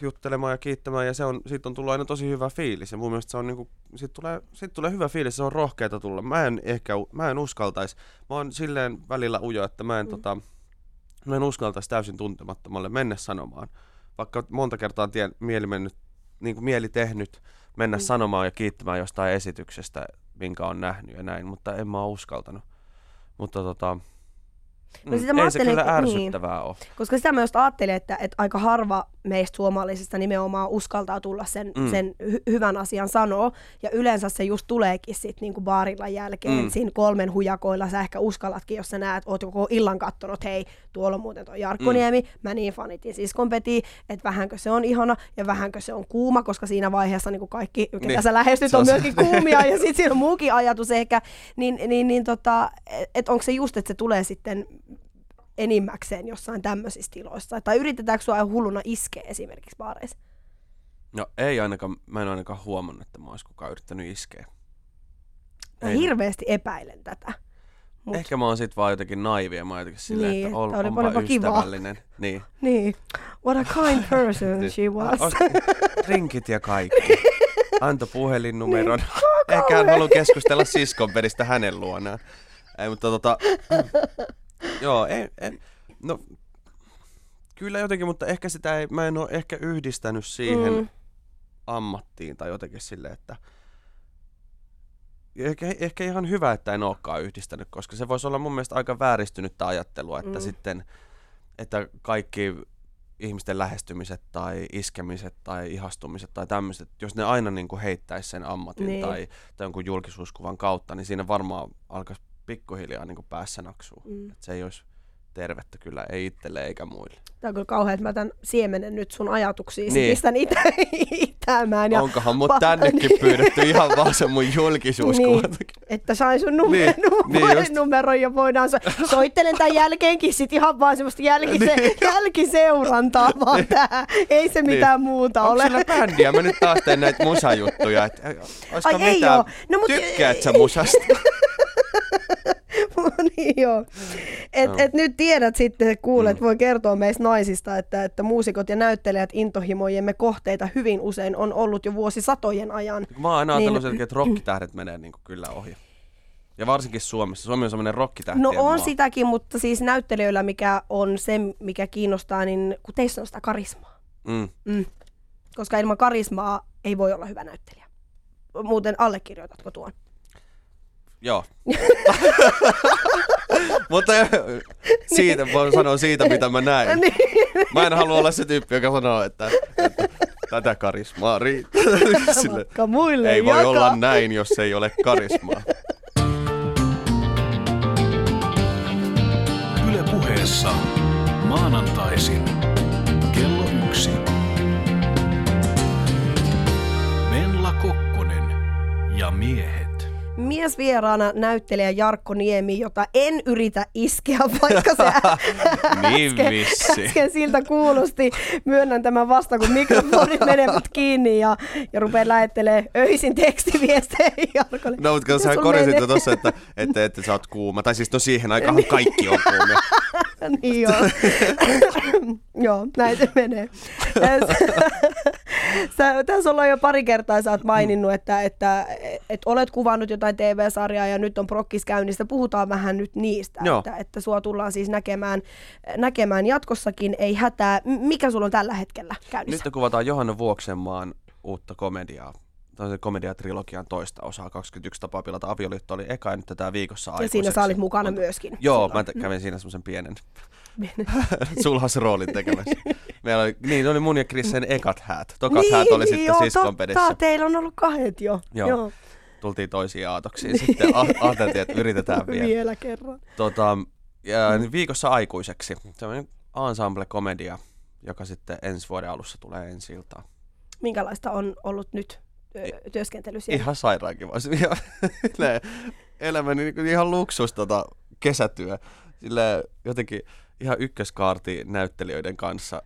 juttelemaan ja kiittämään, ja se on, siitä on tullut aina tosi hyvä fiilis. Ja mun mielestä se on niinku, siitä tulee, siitä tulee hyvä fiilis, se on rohkeata tulla. Mä en ehkä, mä en uskaltaisi. Mä oon silleen välillä ujo, että mä en, Mm. tota, mä en uskaltaisi täysin tuntemattomalle mennä sanomaan. Vaikka monta kertaa on tie, mieli, mennyt, niin kuin mieli tehnyt mennä Mm. sanomaan ja kiittämään jostain esityksestä, minkä on nähnyt ja näin, mutta en mä oo uskaltanut. Mutta tota, No mm, sitä mä ei se kyllä niin. ärsyttävää ole. Koska sitä myös ajattelin, että, että aika harva meistä suomalaisista nimenomaan uskaltaa tulla sen, mm. Mm. sen hy- hyvän asian sanoa. Ja yleensä se just tuleekin sit niinku baarilla jälkeen. Mm. Mm. Siinä kolmen hujakoilla sä ehkä uskallatkin, jos sä näet, oot koko illan kattonut, hei, tuolla on muuten toi Jarkko Mm. Niemi, mä niin fanitin siskon Peti, että vähänkö se on ihana ja vähänkö se on kuuma, koska siinä vaiheessa niinku kaikki, ketä Niin. sä lähestyt, Se on myöskin kuumia ja sitten siinä on muukin ajatus ehkä. Niin, niin, niin tota, että onko se just, että se tulee sitten enimmäkseen jossain tämmöisissä tiloissa? Tai yritetäänkö sua hulluna iskeä esimerkiksi baareissa? No ei ainakaan, mä en ainakaan huomannut, että mä ois kukaan yrittänyt iskeä. Mä Ei. hirveästi epäilen tätä. Mut, Ehkä mä oon sit vaan jotenkin naivi ja mä oon jotenkin silleen, Niin, että ol, oli- onpa ystävällinen. Niin. Niin, what a kind person she was. Rinkit ja kaikki. Anto puhelinnumeron. Niin. Ehkä hän haluaa keskustella siskon peristä hänen luonaan. Ei, mutta tota, joo, ei, ei, no, kyllä jotenkin, mutta ehkä sitä ei, mä en ole ehkä yhdistänyt siihen Mm. mm. ammattiin tai jotenkin silleen, että ehkä, ehkä ihan hyvä, että en olekaan yhdistänyt, koska se voisi olla mun mielestä aika vääristynyttä ajattelua, että Mm. sitten, että kaikki ihmisten lähestymiset tai iskemiset tai ihastumiset tai tämmöiset, jos ne aina niin kuin heittäisi sen ammatin Niin. tai, tai jonkun julkisuuskuvan kautta, niin siinä varmaan alkaisi pikkuhiljaa niin kuin päässä naksuu. Mm. Et se ei olisi tervettä kyllä, ei itselle eikä muille. Tämä on kyllä kauhean, että mä tämän siemenen nyt sun ajatuksiin Niin. pistän itä, itämään. Ja Onkohan mut pa- tännekin pyydetty ihan vaan se mun julkisuuskuva. Niin, että sain sun numer- Niin, niin, niin just. numeron ja voidaan so- soittelen tämän jälkeenkin sit ihan vaan semmoista jälkise- Niin. jälkiseurantaa vaan tää. Ei se mitään muuta Onko ole. sillä bändiä? Mä nyt taas teen näitä musajuttuja. Et, Ai ei mitään? oo. No mut- Tykkäät sä musasta? niin joo. Et, Joo. et nyt tiedät sitten, kuulet, Mm. voi kertoa meistä naisista, että, että muusikot ja näyttelijät intohimojemme kohteita hyvin usein on ollut jo vuosisatojen ajan. Mä oon aina Niin. ajatellut, että rokkitähdet menee niin kuin kyllä ohi. Ja varsinkin Suomessa. Suomi on semmoinen rokkitähtien No on maa. sitäkin, mutta siis näyttelijöillä mikä on se, mikä kiinnostaa, niin kun teissä on sitä karismaa. Mm. Mm. Koska ilman karismaa ei voi olla hyvä näyttelijä. Muuten allekirjoitatko tuon? Joo. Mutta siitä voin sanoa siitä, mitä mä näin. Niin. Mä en halua olla se tyyppi, joka sanoo, että, että tätä karismaa riittää. Sille, muille ei voi jakaa. olla näin, jos ei ole karismaa. Yle puheessa maanantaisin kello yksi. Venla Kokkonen ja miehet. Miesvieraana näyttelijä Jarkko Niemi, jota en yritä iskeä, vaikka se Niin äsken, äsken siltä kuulosti. Myönnän tämän vasta, kun mikrofonit menevät kiinni ja, ja rupean lähettelemään öisin tekstiviestejä Jarkolle. No, mutta sä korjasit jo tossa, että, että, että sä oot kuuma. Tai siis no siihen aikaan kaikki on kuumia. Niin joo. joo, näin se menee. sä, tässä ollaan jo pari kertaa sä oot maininnut, että, että, että olet kuvannut jotain TV-sarjaa ja nyt on prokkis käynnissä. Puhutaan vähän nyt niistä, Joo. että, että sua tullaan siis näkemään, näkemään jatkossakin. Ei hätää. Mikä sulla on tällä hetkellä käynnissä? Nyt kuvataan Johanna Vuoksenmaan uutta komediaa. Tämä on se komediatrilogian toista osaa. 21 tapaa pilata avioliitto oli eka ja nyt tätä viikossa ja aikuiseksi. siinä sä olit mukana on- myöskin. Joo, silloin. mä kävin siinä semmoisen pienen sulhasroolin tekemässä. Meillä oli, niin, oli mun ja Krissen ekat häät. Tokat häät oli sitten Niin, joo, siskon totta, pedissä. teillä on ollut kahdet jo. Joo. joo. Tultiin toisiin aatoksiin. Sitten ajateltiin, että yritetään vielä. Vielä kerran. Tota, ja niin viikossa aikuiseksi. Semmoinen ensemble-komedia, joka sitten ensi vuoden alussa tulee ensi iltaan. Minkälaista on ollut nyt työskentely siellä? Ihan sairaan kiva. Ihan- silleen Elämäni niin ihan luksus tota, kesätyö. Sille jotenkin ihan ykköskaarti näyttelijöiden kanssa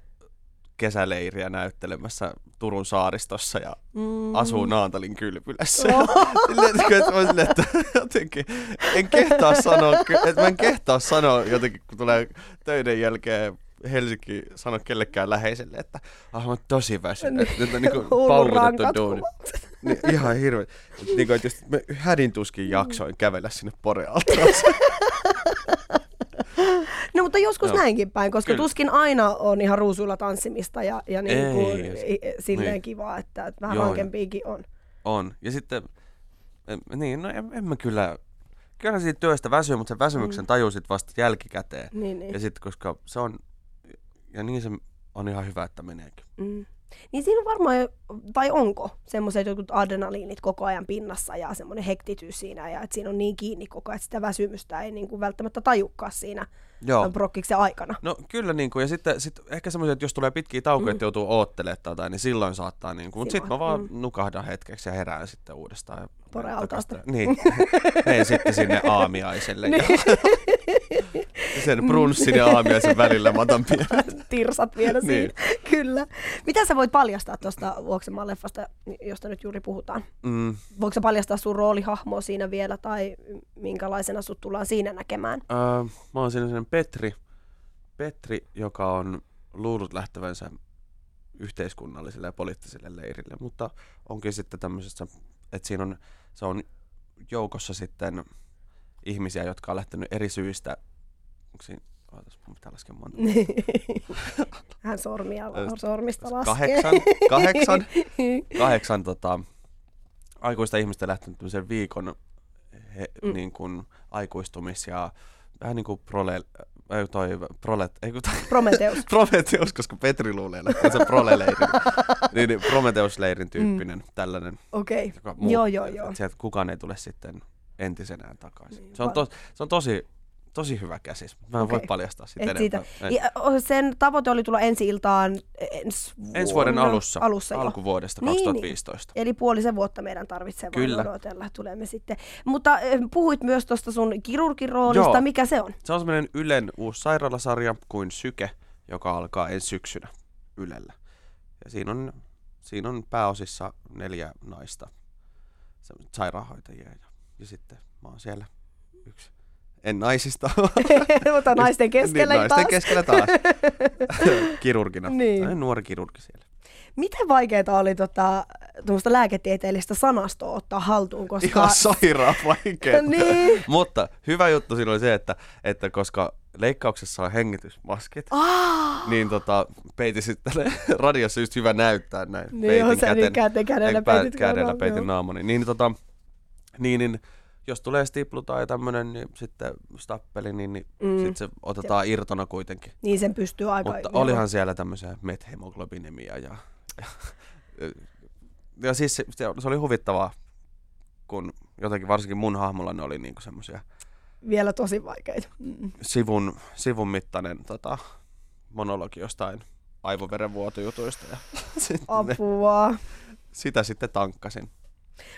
kesäleiriä näyttelemässä Turun saaristossa ja Mm. asuu Naantalin kylpylässä. Oh. Silleen, että, jotenkin en kehtaa sanoa, että mä en kehtaa sanoa jotenkin, kun tulee töiden jälkeen Helsinki sanoa kellekään läheiselle, että ah, mä oon tosi väsynyt. Nyt on niinku paukutettu duuni. Niin, ihan hirveä. Niin kuin, että just mä hädin tuskin jaksoin kävellä sinne Porealta. No mutta joskus Joo. näinkin päin, koska Kyllä. tuskin aina on ihan ruusuilla tanssimista ja, ja niin Ei, kuin, just. i- silleen Niin. kivaa, että, että vähän Joo, on. on. Ja sitten, en, niin, no en, en mä kyllä, kyllä siitä työstä väsyy, mutta sen väsymyksen Mm. tajusit vasta jälkikäteen. Niin, niin. Ja sitten, koska se on, ja niin se on ihan hyvä, että meneekin. Mm. Niin siinä on varmaan, tai onko semmoiset jotkut adrenaliinit koko ajan pinnassa ja semmoinen hektityys siinä ja että siinä on niin kiinni koko ajan, että sitä väsymystä ei niin kuin välttämättä tajukkaa siinä Joo. tämän prokkiksen aikana. No kyllä, niin kuin, ja sitten sit ehkä semmoiset, että jos tulee pitkiä taukoja, Mm. että joutuu oottelemaan tai niin silloin saattaa, niin kuin, mutta sitten mä vaan mm. nukahdan hetkeksi ja herään sitten uudestaan. ja Porealtaasta. Niin, menen sitten sinne aamiaiselle. ja sen brunssin ja aamiaisen välillä mä otan pienet. Tirsat vielä Niin. siinä. Kyllä. Mitä sä voit paljastaa tuosta Vuoksenmaan leffasta, josta nyt juuri puhutaan? Mm, Voiko sä paljastaa sun roolihahmoa siinä vielä tai minkälaisena sut tullaan siinä näkemään? öö, mä oon siinä sen Petri, Petri, joka on luullut lähtevänsä yhteiskunnalliselle ja poliittiselle leirille, mutta onkin sitten tämmöisessä, että siinä on, se on joukossa sitten ihmisiä, jotka on lähtenyt eri syistä, onko siinä, ootas, mun pitää laskea monta. Hän sormia, sormista laskee. Kahdeksan, kahdeksan, kahdeksan tota, aikuista ihmistä lähtenyt tämmöisen viikon he, mm. niin kuin, aikuistumis- ja vähän niin kuin prole, äh, toi prolet, ei kun toi, Prometeus. Prometheus, koska Petri luulee, että se prole-leiri. niin, niin, Prometheus-leirin tyyppinen, mm. tällainen. Okei. Joka Joo, joo, joo. Sieltä kukaan ei tule sitten entisenään takaisin. Niin, Se on, to, se on tosi, tosi hyvä käsis. Mä en okay. voi paljastaa sitä Et siitä, enempää. Ja sen tavoite oli tulla ensi iltaan ensi, Ensi vuoden vuonna- alussa, alussa jo. alkuvuodesta Niin, niin. 2015. Eli puolisen vuotta meidän tarvitsee Kyllä. vaan odotella, tulemme sitten. Mutta eh, puhuit myös tuosta sun kirurgin roolista, Joo. mikä se on? Se on semmoinen Ylen uusi sairaalasarja kuin Syke, joka alkaa ensi syksynä Ylellä. Ja siinä on, siinä on pääosissa neljä naista, sairaanhoitajia. Ja, ja sitten mä oon siellä yksi. En naisista. Mutta naisten keskellä niin, naisten taas. keskellä taas. Kirurgina. Niin. Nuori kirurgi siellä. Miten vaikeaa oli tota, tuommoista lääketieteellistä sanastoa ottaa haltuun, koska... Ihan sairaan vaikea. Niin. Mutta hyvä juttu siinä oli se, että, että koska leikkauksessa on hengitysmaskit, niin tota, peitin sitten radiossa just hyvä näyttää näin. Niin, joo, sä niin käte- kädellä ei, pää- peitit kädellä peitin joo. naamani. Niin, tota, niin, niin, jos tulee stiplu tai tämmönen, niin sitten stappeli, niin, niin Mm. sitten se otetaan irtona kuitenkin. Niin sen pystyy aika... Mutta joo. olihan siellä tämmöisiä methemoglobinemia ja, ja, ja siis se, se, se oli huvittavaa, kun jotenkin varsinkin mun hahmolla ne oli niinku semmoisia Vielä tosi vaikeita. Mm. sivun, sivun mittainen tota, monologi jostain aivoverenvuotojutuista ja sitten ne, Apua. sitä sitten tankkasin.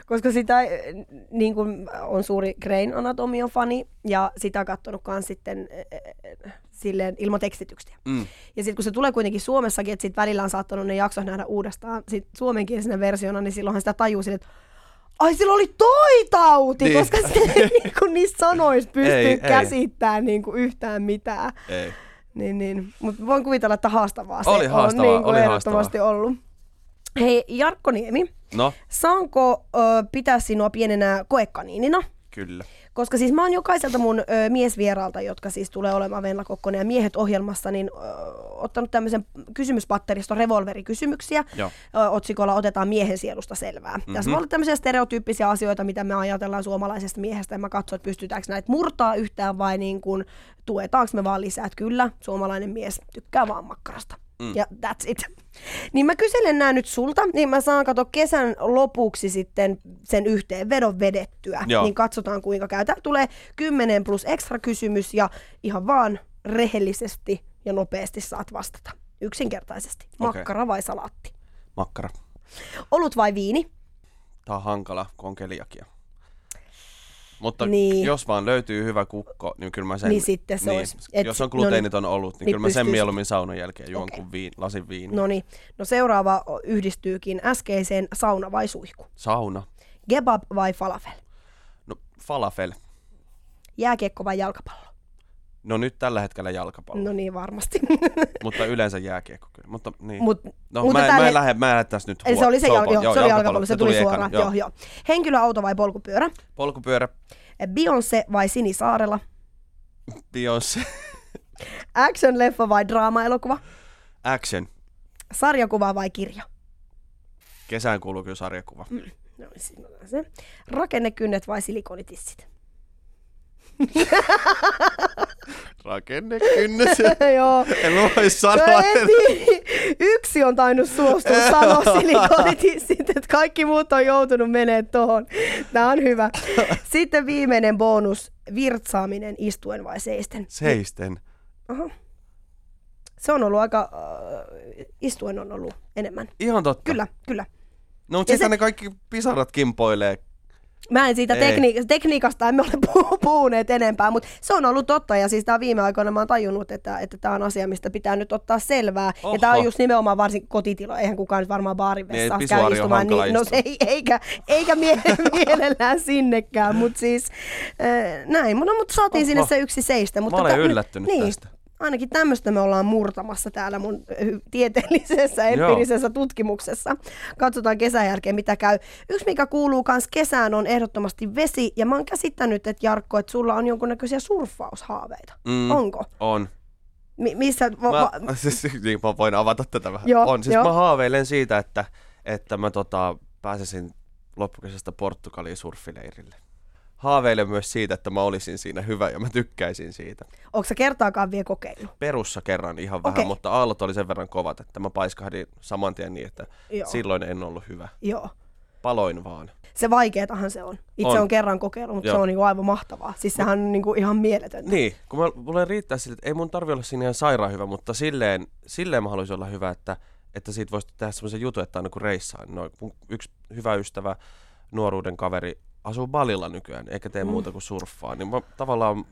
Koska sitä, eh, niin kuin on suuri Grain Anatomian fani, ja sitä katsonut kans sitten eh, eh, silleen ilman tekstityksiä. Mm. Ja sitten kun se tulee kuitenkin Suomessakin, että sit välillä on saattanut ne jaksot nähdä uudestaan sit suomenkielisenä versiona, niin silloinhan sitä tajuu sille, että ai sillä oli toi tauti, Niin. koska se ei niin kuin niistä sanoista pysty Ei, käsittämään niin kuin yhtään mitään. Ei. Niin, niin. Mutta voin kuvitella, että haastavaa se Oli on haastavaa, niin kuin oli ehdottomasti ollut. Hei, Jarkko Niemi, No, saanko ö, pitää sinua pienenä koekaniinina? kyllä. Koska siis mä oon jokaiselta mun ö, miesvieraalta, jotka siis tulee olemaan Venla Kokkonen ja miehet ohjelmassa, niin ö, ottanut tämmöisen kysymyspatteriston revolverikysymyksiä. Joo. Ö, otsikolla otetaan miehen sielusta selvää. Mm-hmm. Tässä olla tämmöisiä stereotyyppisiä asioita, mitä me ajatellaan suomalaisesta miehestä. Ja mä katson, että pystytäänkö näitä murtaa yhtään vai niin kuin, tuetaanko me vaan lisää. Että kyllä, suomalainen mies tykkää vaan makkarasta. Mm. Ja that's it. Niin mä kyselen nämä nyt sulta, niin mä saan kato kesän lopuksi sitten sen yhteenvedon vedettyä. Joo. Niin katsotaan kuinka käy. Täällä tulee 10 plus ekstra kysymys ja ihan vaan rehellisesti ja nopeasti saat vastata. Yksinkertaisesti. Makkara vai salaatti? Makkara. Olut vai viini? Tää on hankala, kun on keliakia. Mutta Niin. niin. jos vaan löytyy hyvä kukko, niin kyllä mä sen... Niin sitten se olisi. Et- Jos on no niin. gluteeniton ollut, niin, Niin kyllä mä sen pystyis- mieluummin saunan jälkeen juon Okei. kuin viin, lasin viiniä. No niin. No seuraava yhdistyykin äskeiseen sauna vai suihku? Sauna. Kebab vai falafel? No falafel. Jääkiekko vai jalkapallo? No nyt tällä hetkellä jalkapallo, No niin, varmasti. mutta yleensä jääkiekko kyllä. Mutta niin. Mut, no mutta mä, tälle- mä en lähde, mä en lähde tässä nyt Eli se huo- oli se, showpal- jal- joo, se oli jalkapallo, se tuli suoraan. Joo. Joo, Henkilöauto vai polkupyörä? Polkupyörä, Beyoncé vai Sini Saarela? Beyoncé, Action-leffa vai draama-elokuva? action. Sarjakuva vai kirja? Kesään kuuluu kyllä sarjakuva. No, mä otan sen. Rakennekynnet vai silikonitissit? Rakennekynnys. Joo. en voi No sanoa. en niin. Yksi on tainnut suostua sanoa silikonitissit, että kaikki muut on joutunut menemään tuohon. Tämä on hyvä. Sitten viimeinen bonus, virtsaaminen istuen vai seisten? Seisten. Aha. Se on ollut aika, äh, istuen on ollut enemmän. Ihan totta. Kyllä, kyllä. No mutta se- ne kaikki pisarat kimpoilee. Mä en siitä tekni- tekniikasta emme ole pu- puhuneet enempää, mutta se on ollut totta ja siis tää viime aikoina mä oon tajunnut, että, että tämä on asia, mistä pitää nyt ottaa selvää. Oho. Ja tämä on just nimenomaan varsin kotitilo, eihän kukaan nyt varmaan baarin Niin, käy istumaan. Niin, no se ei, eikä, eikä mie- mielellään sinnekään, mutta siis äh, näin. No mutta saatiin Oho. sinne se yksi seistä. Mutta Mä olen tä- yllättynyt niin, tästä. Ainakin tämmöistä me ollaan murtamassa täällä mun tieteellisessä, empiirisessä tutkimuksessa. Katsotaan kesän jälkeen, mitä käy. Yksi, mikä kuuluu myös kesään, on ehdottomasti vesi. Ja mä oon käsittänyt, että Jarkko, että sulla on jonkunnäköisiä surffaushaaveita. Mm, Onko? On. Mi- missä... Va- Mä, siis, niin, mä voin avata tätä vähän. Joo, on. Siis joo. mä haaveilen siitä, että, että mä tota, pääsisin loppukesästä Portugaliin surfileirille. Haaveilen myös siitä, että mä olisin siinä hyvä ja mä tykkäisin siitä. Onko sä kertaakaan vielä kokeillut? Perussa kerran ihan vähän, Okei. mutta aallot oli sen verran kovat, että mä paiskahdin saman tien niin, että Joo. silloin en ollut hyvä. Joo. Paloin vaan. se vaikeetahan se on. Itse on. On. kerran kokeillut, mutta Joo. se on niinku aivan mahtavaa. Siis sehän on niinku ihan mieletöntä. Niin, kun mä, mulle riittää sille, että ei mun tarvi olla siinä ihan sairaan hyvä, mutta silleen, silleen mä haluaisin olla hyvä, että, että siitä voisi tehdä semmoisen jutun, että aina kun reissaan. No, yksi hyvä ystävä, nuoruuden kaveri, asuu Balilla nykyään, eikä tee Mm. muuta kuin surffaa. Niin mä, tavallaan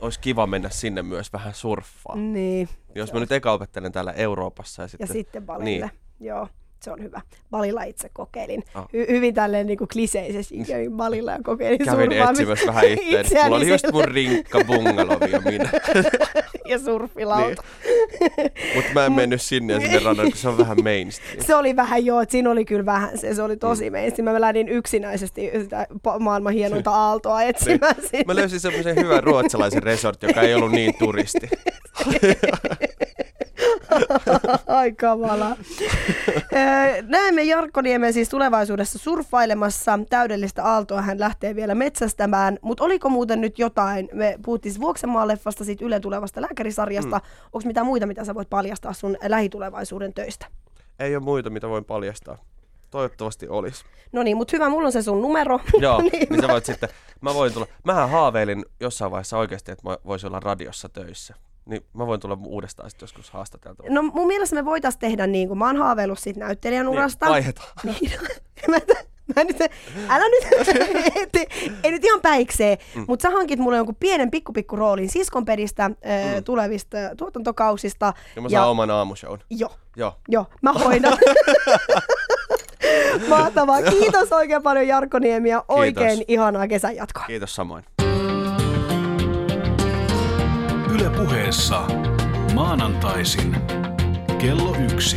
olisi kiva mennä sinne myös vähän surffaa. Niin, Jos mä nyt eka opettelen täällä Euroopassa ja ja sitten... sitten Balille. Niin. Joo, se on hyvä. Balilla itse kokeilin. Ah. Hy- hyvin tälleen niinku kliseisesti kävin Balilla ja kokeilin Kävin etsimässä vähän. Itseäni Mulla oli just mun rinkka bungalovi ja minä. ja surffilauta. Mutta mä en mennyt sinne ja sinne rannalle, kun se on vähän mainstream. Se oli vähän joo, että siinä oli kyllä vähän, se, se oli tosi mm. mainstream. Mä lähdin yksinäisesti sitä maailman hienointa aaltoa etsimään sinne. Niin. Mä löysin semmoisen hyvän ruotsalaisen resort, joka ei ollut niin turisti. Ai kamala. Näemme Jarkko Niemen siis tulevaisuudessa surffailemassa. Täydellistä aaltoa hän lähtee vielä metsästämään. Mutta oliko muuten nyt jotain? Me puhuttiin siis Vuoksenmaa-leffasta, siitä Yle tulevasta lääkärisarjasta. Mm. Onko mitään muita, mitä sä voit paljastaa sun lähitulevaisuuden töistä? Ei ole muita, mitä voin paljastaa. Toivottavasti olisi. No niin, mutta hyvä, mulla on se sun numero. Joo, niin, niin, niin sä voit sitten, mä voin tulla, mähän haaveilin jossain vaiheessa oikeasti, että mä voisin olla radiossa töissä. Niin mä voin tulla uudestaan sitten joskus haastateltavaa. No mun mielestä me voitaisiin tehdä niin kuin mä oon haaveillut siitä näyttelijän urasta. Niin, vaihdetaan. Niin, mä, mä nyt, älä nyt, et, ei nyt ihan päiksee, mm. mutta sä hankit mulle jonkun pienen pikku pikku roolin siskonperistä mm. tulevista tuotantokausista. Ja mä saan oman aamushown. Joo, Joo. joo, mä hoidan. Mahtavaa. Kiitos oikein paljon Jarkko Niemi ja oikein ihanaa kesän jatkoa. Kiitos samoin. Yle puheessa maanantaisin kello yksi.